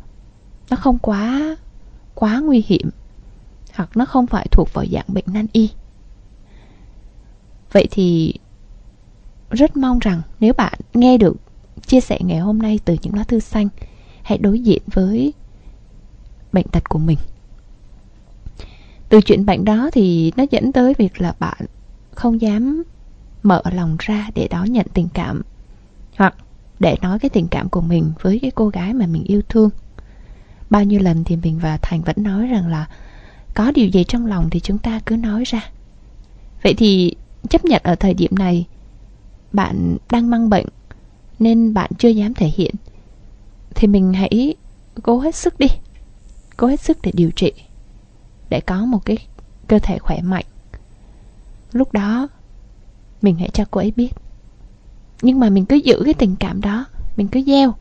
nó không quá quá nguy hiểm hoặc nó không phải thuộc vào dạng bệnh nan y vậy thì rất mong rằng nếu bạn nghe được chia sẻ ngày hôm nay từ những lá thư xanh, hãy đối diện với bệnh tật của mình. Từ chuyện bệnh đó thì nó dẫn tới việc là bạn không dám mở lòng ra để đón nhận tình cảm, hoặc để nói cái tình cảm của mình với cái cô gái mà mình yêu thương. Bao nhiêu lần thì mình và thành vẫn nói rằng là, có điều gì trong lòng thì chúng ta cứ nói ra. Vậy thì chấp nhận ở thời điểm này. Bạn đang mang bệnh, nên bạn chưa dám thể hiện. Thì mình hãy cố hết sức đi, cố hết sức để điều trị, để có một cái cơ thể khỏe mạnh. Lúc đó, mình hãy cho cô ấy biết. Nhưng mà mình cứ giữ cái tình cảm đó, mình cứ gieo.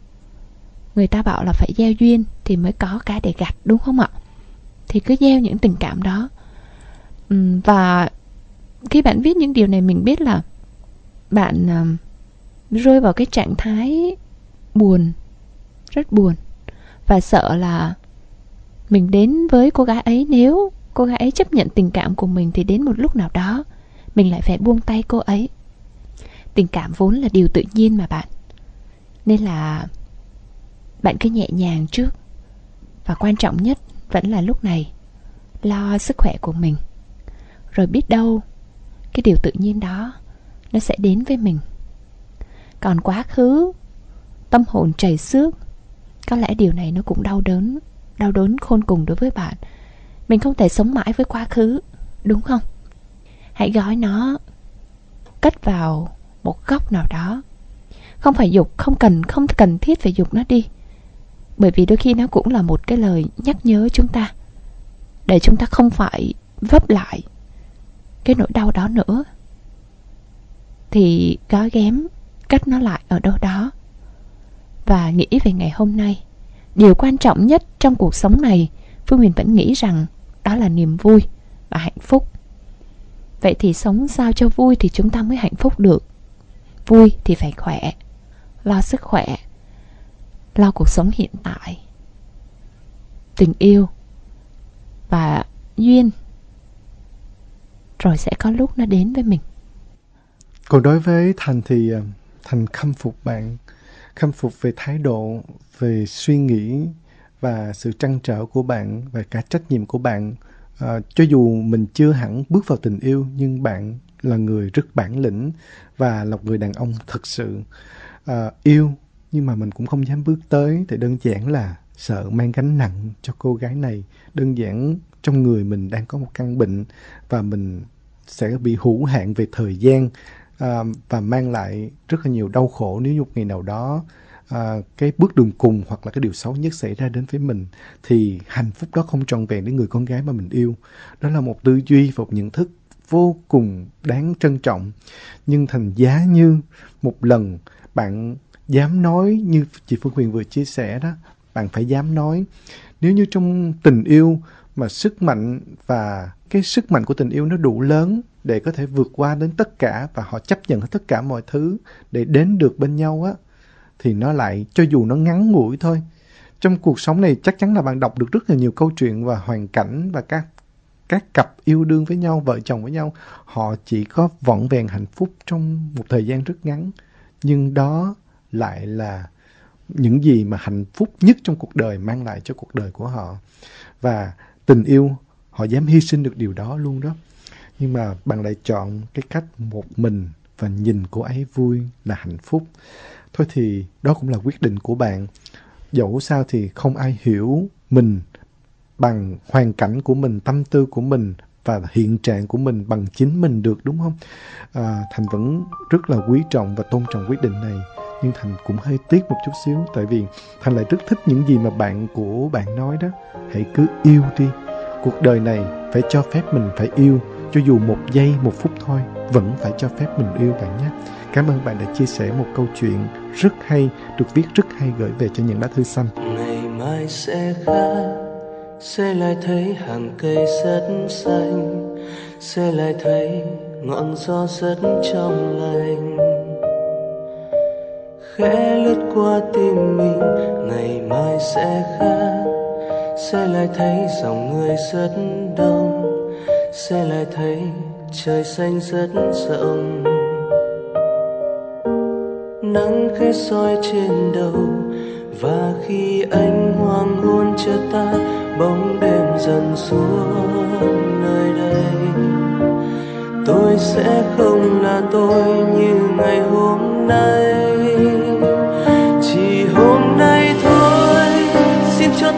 Người ta bảo là phải gieo duyên thì mới có cái để gặt, đúng không ạ? Thì cứ gieo những tình cảm đó. Và khi bạn viết những điều này mình biết là bạn uh, rơi vào cái trạng thái buồn rất buồn. Và sợ là mình đến với cô gái ấy nếu cô gái ấy chấp nhận tình cảm của mình thì đến một lúc nào đó mình lại phải buông tay cô ấy. Tình cảm vốn là điều tự nhiên mà bạn. Nên là bạn cứ nhẹ nhàng trước. Và quan trọng nhất vẫn là lúc này lo sức khỏe của mình. Rồi biết đâu cái điều tự nhiên đó, nó sẽ đến với mình. Còn quá khứ, tâm hồn chảy xước, có lẽ điều này nó cũng đau đớn đau đớn khôn cùng đối với bạn. Mình không thể sống mãi với quá khứ, đúng không? Hãy gói nó, cất vào một góc nào đó. Không phải dục, không cần không cần thiết phải dục nó đi. Bởi vì đôi khi nó cũng là một cái lời nhắc nhớ chúng ta, để chúng ta không phải vấp lại cái nỗi đau đó nữa. Thì gói ghém cách nó lại ở đâu đó. Và nghĩ về ngày hôm nay, điều quan trọng nhất trong cuộc sống này, phương huyền vẫn nghĩ rằng đó là niềm vui và hạnh phúc. Vậy thì sống sao cho vui thì chúng ta mới hạnh phúc được? Vui thì phải khỏe, lo sức khỏe, lo cuộc sống hiện tại. Tình yêu và duyên rồi sẽ có lúc nó đến với mình. Còn đối với thành thì ờ, thành khâm phục bạn khâm phục về thái độ về suy nghĩ và sự trăn trở của bạn và cả trách nhiệm của bạn. À, cho dù mình chưa hẳn bước vào tình yêu nhưng bạn là người rất bản lĩnh và là một người đàn ông thật sự à, yêu. Nhưng mà mình cũng không dám bước tới thì đơn giản là sợ mang gánh nặng cho cô gái này. Đơn giản trong người mình đang có một căn bệnh và mình sẽ bị hữu hạn về thời gian à, và mang lại rất là nhiều đau khổ nếu một ngày nào đó à, cái bước đường cùng hoặc là cái điều xấu nhất xảy ra đến với mình thì hạnh phúc đó không trọn vẹn đến người con gái mà mình yêu. Đó là một tư duy và một nhận thức vô cùng đáng trân trọng. Nhưng thành giá như một lần bạn dám nói như chị Phương Huyền vừa chia sẻ đó bạn phải dám nói. Nếu như trong tình yêu mà sức mạnh và cái sức mạnh của tình yêu nó đủ lớn để có thể vượt qua đến tất cả và họ chấp nhận tất cả mọi thứ để đến được bên nhau á, thì nó lại, cho dù nó ngắn ngủi thôi, trong cuộc sống này chắc chắn là bạn đọc được rất là nhiều câu chuyện và hoàn cảnh và các các cặp yêu đương với nhau, vợ chồng với nhau, họ chỉ có vỏn vẹn hạnh phúc trong một thời gian rất ngắn. Nhưng đó lại là những gì mà hạnh phúc nhất trong cuộc đời mang lại cho cuộc đời của họ. Và tình yêu họ dám hy sinh được điều đó luôn đó. Nhưng mà bạn lại chọn cái cách một mình và nhìn cô ấy vui là hạnh phúc. Thôi thì đó cũng là quyết định của bạn. Dẫu sao thì không ai hiểu mình bằng hoàn cảnh của mình tâm tư của mình và hiện trạng của mình bằng chính mình được đúng không? À, thành vẫn rất là quý trọng và tôn trọng quyết định này nhưng thành cũng hơi tiếc một chút xíu, tại vì thành lại rất thích những gì mà bạn của bạn nói đó. Hãy cứ yêu đi. Cuộc đời này phải cho phép mình phải yêu, cho dù một giây, một phút thôi, vẫn phải cho phép mình yêu bạn nhé. Cảm ơn bạn đã chia sẻ một câu chuyện rất hay, được viết rất hay gửi về cho những lá thư xanh. Ngày mai sẽ khác, sẽ lại thấy hàng cây rất xanh, sẽ lại thấy ngọn gió rất trong lành khẽ lướt qua tim mình, ngày mai sẽ khác. Sẽ lại thấy dòng người rất đông, sẽ lại thấy trời xanh rất rộng. Nắng khẽ soi trên đầu, và khi anh hoàng hôn chợt tan, bóng đêm dần xuống nơi đây. Tôi sẽ không là tôi như ngày hôm nay.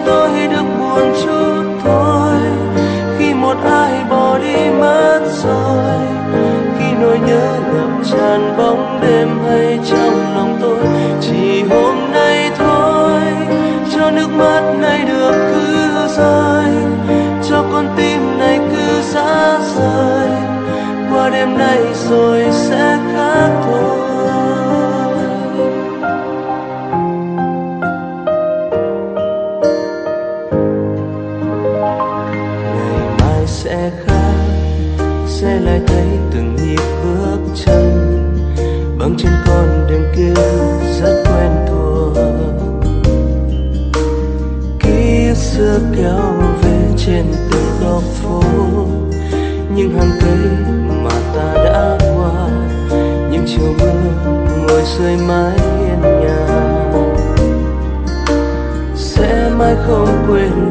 tôi được buồn chút thôi. Khi một ai bỏ đi mất rồi, khi nỗi nhớ ngập tràn bóng đêm hay trong lòng tôi, chỉ hôm nay thôi. Cho nước mắt này được cứ rơi, cho con tim này cứ rã rời. Qua đêm nay rồi dưới mái hiên nhà. Sẽ mãi không quên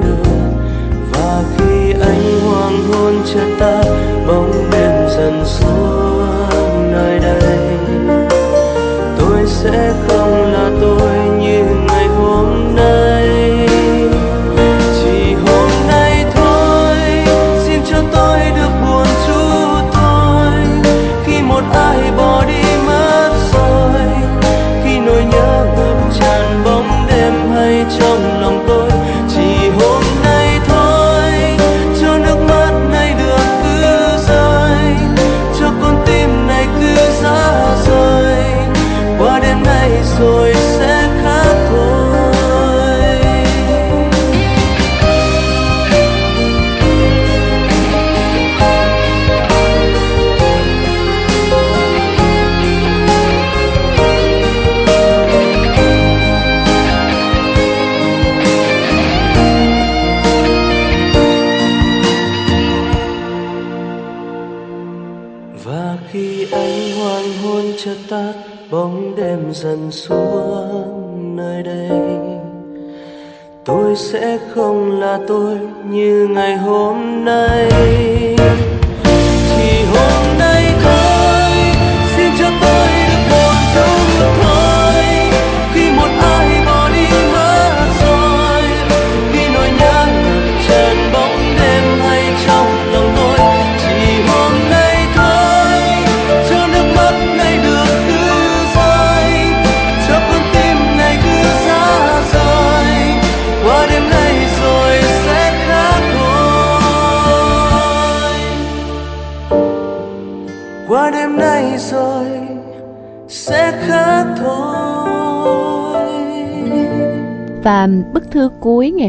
tôi.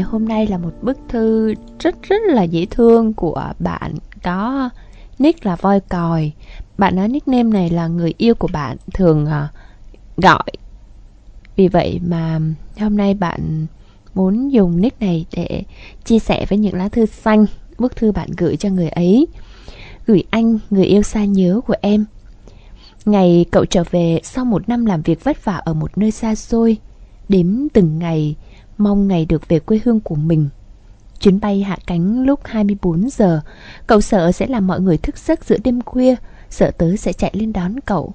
Hôm nay là một bức thư rất rất là dễ thương của bạn có nick là voi còi. Bạn nói nickname này là người yêu của bạn thường à, gọi. Vì vậy mà hôm nay bạn muốn dùng nick này để chia sẻ với những lá thư xanh bức thư bạn gửi cho người ấy. Gửi anh, người yêu xa nhớ của em. Ngày cậu trở về sau một năm làm việc vất vả ở một nơi xa xôi, đếm từng ngày, mong ngày được về quê hương của mình. Chuyến bay hạ cánh lúc 24 giờ, cậu sợ sẽ làm mọi người thức giấc giữa đêm khuya, sợ tớ sẽ chạy lên đón cậu.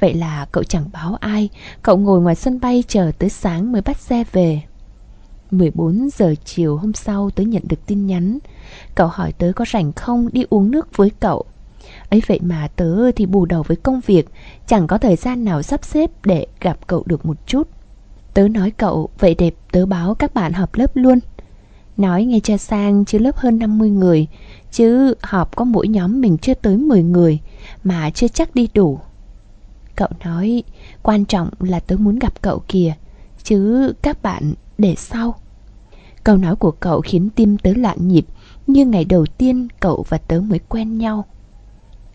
Vậy là cậu chẳng báo ai, cậu ngồi ngoài sân bay chờ tới sáng mới bắt xe về. 14 giờ chiều hôm sau tớ nhận được tin nhắn Cậu hỏi tớ có rảnh không đi uống nước với cậu ấy vậy mà tớ thì bù đầu với công việc Chẳng có thời gian nào sắp xếp để gặp cậu được một chút Tớ nói cậu, vậy đẹp, tớ báo các bạn họp lớp luôn. Nói nghe cho sang, chứ lớp hơn 50 người, Chứ họp có mỗi nhóm mình chưa tới 10 người, Mà chưa chắc đi đủ. Cậu nói, quan trọng là tớ muốn gặp cậu kìa, Chứ các bạn để sau. Câu nói của cậu khiến tim tớ loạn nhịp, Như ngày đầu tiên cậu và tớ mới quen nhau.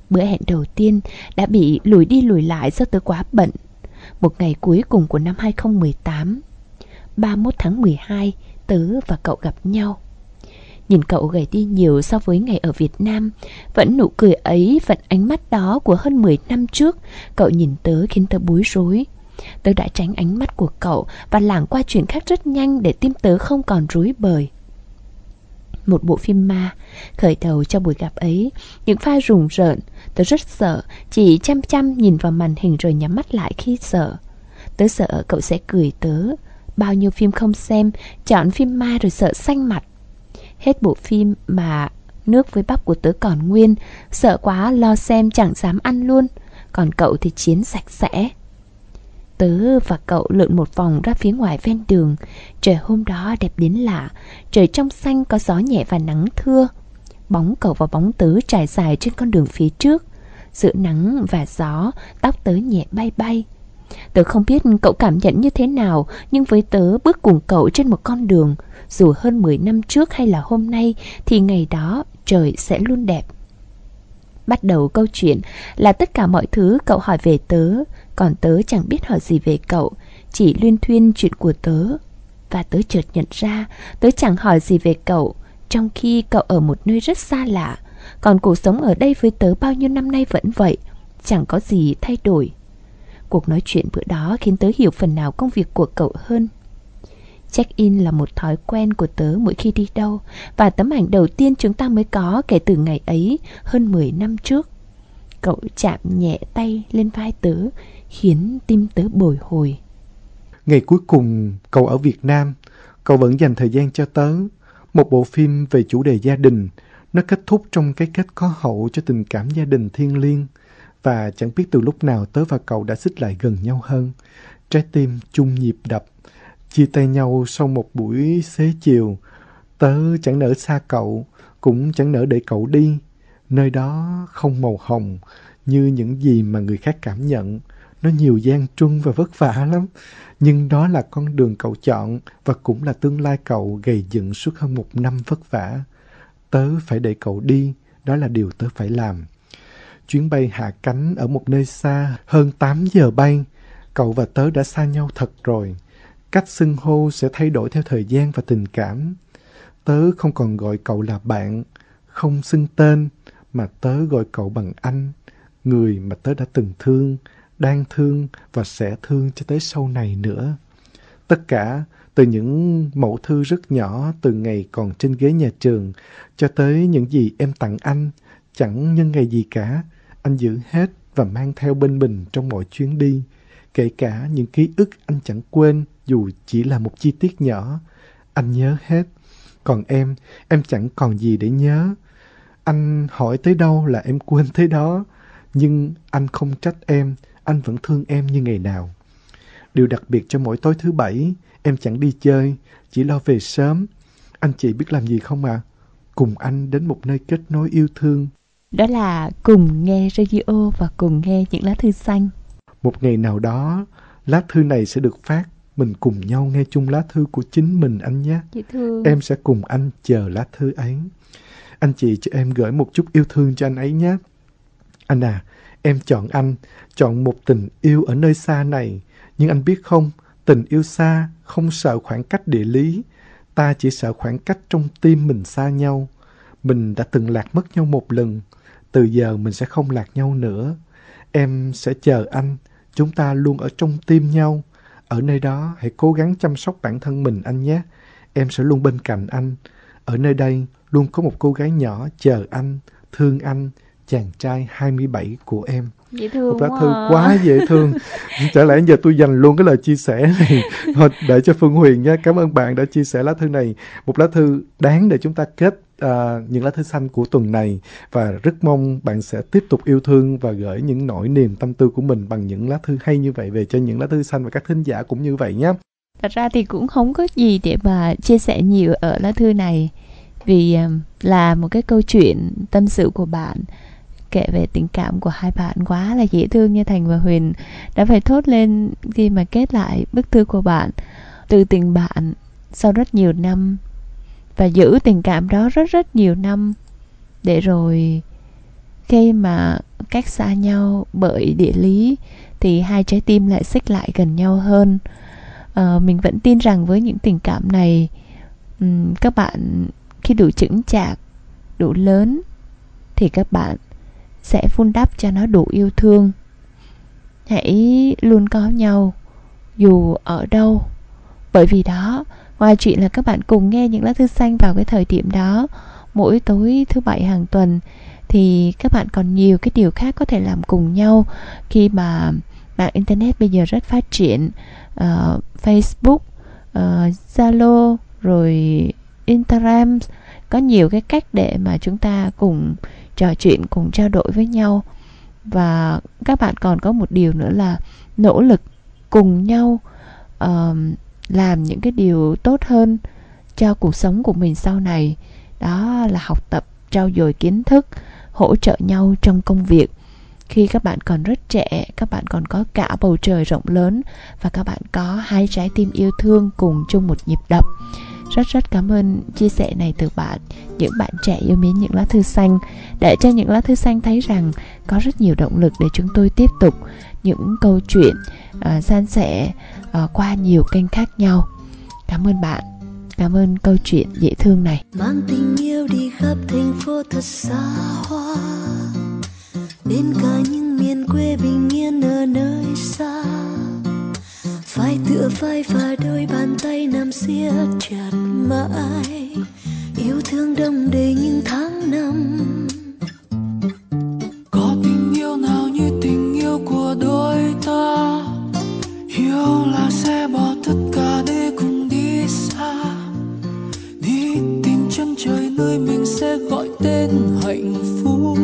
Bữa hẹn đầu tiên đã bị lùi đi lùi lại do tớ quá bận. Một ngày cuối cùng của năm 2018 31 tháng 12 Tớ và cậu gặp nhau. Nhìn cậu gầy đi nhiều so với ngày ở Việt Nam Vẫn nụ cười ấy, vẫn ánh mắt đó của hơn 10 năm trước Cậu nhìn tớ khiến tớ bối rối. Tớ đã tránh ánh mắt của cậu Và lảng qua chuyện khác rất nhanh Để tim tớ không còn rối bời. Một bộ phim ma Khởi đầu cho buổi gặp ấy Những pha rùng rợn Tớ rất sợ, Chỉ chăm chăm nhìn vào màn hình rồi nhắm mắt lại khi sợ. Tớ sợ cậu sẽ cười tớ. Bao nhiêu phim không xem, Chọn phim ma rồi sợ xanh mặt. Hết bộ phim mà nước với bắp của tớ còn nguyên, Sợ quá lo xem chẳng dám ăn luôn. Còn cậu thì chiến sạch sẽ. Tớ và cậu lượn một vòng ra phía ngoài ven đường. Trời hôm đó đẹp đến lạ. Trời trong xanh có gió nhẹ và nắng thưa. Bóng cậu và bóng tớ trải dài trên con đường phía trước. Giữa nắng và gió, Tóc tớ nhẹ bay bay. Tớ không biết cậu cảm nhận như thế nào, Nhưng với tớ bước cùng cậu trên một con đường. Dù hơn 10 năm trước hay là hôm nay, Thì ngày đó trời sẽ luôn đẹp. Bắt đầu câu chuyện là tất cả mọi thứ cậu hỏi về tớ, Còn tớ chẳng biết hỏi gì về cậu, Chỉ luyên thuyên chuyện của tớ. Và tớ chợt nhận ra, Tớ chẳng hỏi gì về cậu. Trong khi cậu ở một nơi rất xa lạ, Còn cuộc sống ở đây với tớ bao nhiêu năm nay vẫn vậy, Chẳng có gì thay đổi. Cuộc nói chuyện bữa đó khiến tớ hiểu phần nào công việc của cậu hơn. Check-in là một thói quen của tớ mỗi khi đi đâu, Và tấm ảnh đầu tiên chúng ta mới có kể từ ngày ấy, hơn 10 năm trước. Cậu chạm nhẹ tay lên vai tớ, Khiến tim tớ bồi hồi. Ngày cuối cùng cậu ở Việt Nam, Cậu vẫn dành thời gian cho tớ. Một bộ phim về chủ đề gia đình. Nó kết thúc trong cái kết có hậu cho tình cảm gia đình thiêng liêng. Và chẳng biết từ lúc nào tớ và cậu đã xích lại gần nhau hơn. Trái tim chung nhịp đập. Chia tay nhau sau một buổi xế chiều. Tớ chẳng nỡ xa cậu, Cũng chẳng nỡ để cậu đi. Nơi đó không màu hồng, Như những gì mà người khác cảm nhận. Nó nhiều gian truân và vất vả lắm. Nhưng đó là con đường cậu chọn Và cũng là tương lai cậu gầy dựng suốt hơn một năm vất vả. Tớ phải để cậu đi Đó là điều tớ phải làm. Chuyến bay hạ cánh ở một nơi xa Hơn 8 giờ bay Cậu và tớ đã xa nhau thật rồi. Cách xưng hô sẽ thay đổi theo thời gian và tình cảm. Tớ không còn gọi cậu là bạn, không xưng tên, mà tớ gọi cậu bằng anh, người mà tớ đã từng thương, đang thương và sẽ thương cho tới sau này nữa. Tất cả từ những mẫu thư rất nhỏ từ ngày còn trên ghế nhà trường cho tới những gì em tặng anh, chẳng nhân ngày gì cả, anh giữ hết và mang theo bên mình trong mọi chuyến đi, kể cả những ký ức anh chẳng quên dù chỉ là một chi tiết nhỏ. Anh nhớ hết. Còn em, em chẳng còn gì để nhớ. Anh hỏi tới đâu là em quên tới đó. Nhưng anh không trách em, anh vẫn thương em như ngày nào. Điều đặc biệt cho mỗi tối thứ bảy, em chẳng đi chơi, chỉ lo về sớm. Anh chị biết làm gì không ạ? À? Cùng anh đến một nơi kết nối yêu thương. Đó là cùng nghe radio và cùng nghe những lá thư xanh. Một ngày nào đó, lá thư này sẽ được phát mình cùng nhau nghe chung lá thư của chính mình anh nhé. Dễ thương. Em sẽ cùng anh chờ lá thư ấy. Anh chị cho em gửi một chút yêu thương cho anh ấy nhé. Anh à, em chọn anh, chọn một tình yêu ở nơi xa này. Nhưng anh biết không, tình yêu xa không sợ khoảng cách địa lý. Ta chỉ sợ khoảng cách trong tim mình xa nhau. Mình đã từng lạc mất nhau một lần. Từ giờ mình sẽ không lạc nhau nữa. Em sẽ chờ anh. Chúng ta luôn ở trong tim nhau. Ở nơi đó, hãy cố gắng chăm sóc bản thân mình anh nhé. Em sẽ luôn bên cạnh anh. Ở nơi đây, luôn có một cô gái nhỏ chờ anh, thương anh, chàng trai 27 của em. Dễ thương một lá thư à. quá dễ thương. Chả lẽ giờ tôi dành luôn cái lời chia sẻ này [LAUGHS] để cho phương huyền nha. Cảm ơn bạn đã chia sẻ lá thư này. Một lá thư đáng để chúng ta kết uh, những lá thư xanh của tuần này. Và rất mong bạn sẽ tiếp tục yêu thương và gửi những nỗi niềm tâm tư của mình bằng những lá thư hay như vậy về cho những lá thư xanh và các thính giả cũng như vậy nhé Thật ra thì cũng không có gì để mà chia sẻ nhiều ở lá thư này Vì um, là một cái câu chuyện tâm sự của bạn Kể về tình cảm của hai bạn quá là dễ thương như Thành và Huyền Đã phải thốt lên khi mà kết lại bức thư của bạn. Từ tình bạn sau rất nhiều năm Và giữ tình cảm đó rất rất nhiều năm Để rồi khi mà cách xa nhau bởi địa lý Thì hai trái tim lại xích lại gần nhau hơn. À, mình vẫn tin rằng với những tình cảm này các bạn khi đủ chững chạc đủ lớn thì các bạn sẽ vun đắp cho nó đủ yêu thương. Hãy luôn có nhau dù ở đâu. Bởi vì đó ngoài chuyện là các bạn cùng nghe những lá thư xanh vào cái thời điểm đó mỗi tối thứ bảy hàng tuần thì các bạn còn nhiều cái điều khác có thể làm cùng nhau khi mà mạng internet bây giờ rất phát triển. Uh, Facebook, uh, Zalo rồi Instagram có nhiều cái cách để mà chúng ta cùng trò chuyện cùng trao đổi với nhau. Và các bạn còn có một điều nữa là nỗ lực cùng nhau uh, làm những cái điều tốt hơn cho cuộc sống của mình sau này. Đó là học tập trau dồi kiến thức hỗ trợ nhau trong công việc. Khi các bạn còn rất trẻ các bạn còn có cả bầu trời rộng lớn và các bạn có hai trái tim yêu thương cùng chung một nhịp đập rất rất cảm ơn chia sẻ này từ bạn những bạn trẻ yêu mến những lá thư xanh. Để cho những lá thư xanh thấy rằng có rất nhiều động lực để chúng tôi tiếp tục những câu chuyện uh, san sẻ uh, qua nhiều kênh khác nhau. Cảm ơn bạn cảm ơn câu chuyện dễ thương này. Mang tình yêu đi khắp thành phố thật xa hoa. Đến cả những miền quê bình yên ở nơi xa phải tựa vai và đôi bàn tay nằm siết chặt mãi. Yêu thương đông đầy những tháng năm. Có tình yêu nào như tình yêu của đôi ta? Yêu là sẽ bỏ tất cả để cùng đi xa. Đi tìm chân trời nơi mình sẽ gọi tên hạnh phúc.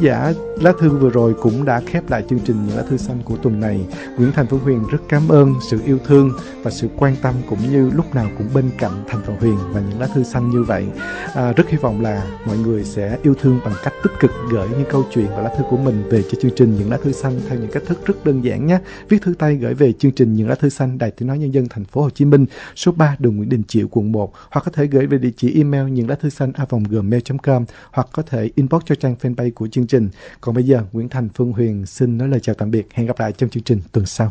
也 lá thư vừa rồi cũng đã khép lại chương trình Những lá thư xanh của tuần này. Nguyễn Thành Phương Huyền rất cảm ơn sự yêu thương và sự quan tâm cũng như lúc nào cũng bên cạnh Thành phương Huyền và những lá thư xanh như vậy. À, rất hy vọng là mọi người sẽ yêu thương bằng cách tích cực gửi những câu chuyện và lá thư của mình về cho chương trình Những lá thư xanh theo những cách thức rất đơn giản nhé. Viết thư tay gửi về chương trình Những lá thư xanh Đài Tiếng nói nhân dân thành phố Hồ Chí Minh, số 3 đường Nguyễn Đình Chiểu quận 1 hoặc có thể gửi về địa chỉ email những lá thư xanh a gmail.com hoặc có thể inbox cho trang fanpage của chương trình. Còn còn bây giờ, Nguyễn Thành, Phương Huyền xin nói lời chào tạm biệt. Hẹn gặp lại trong chương trình tuần sau.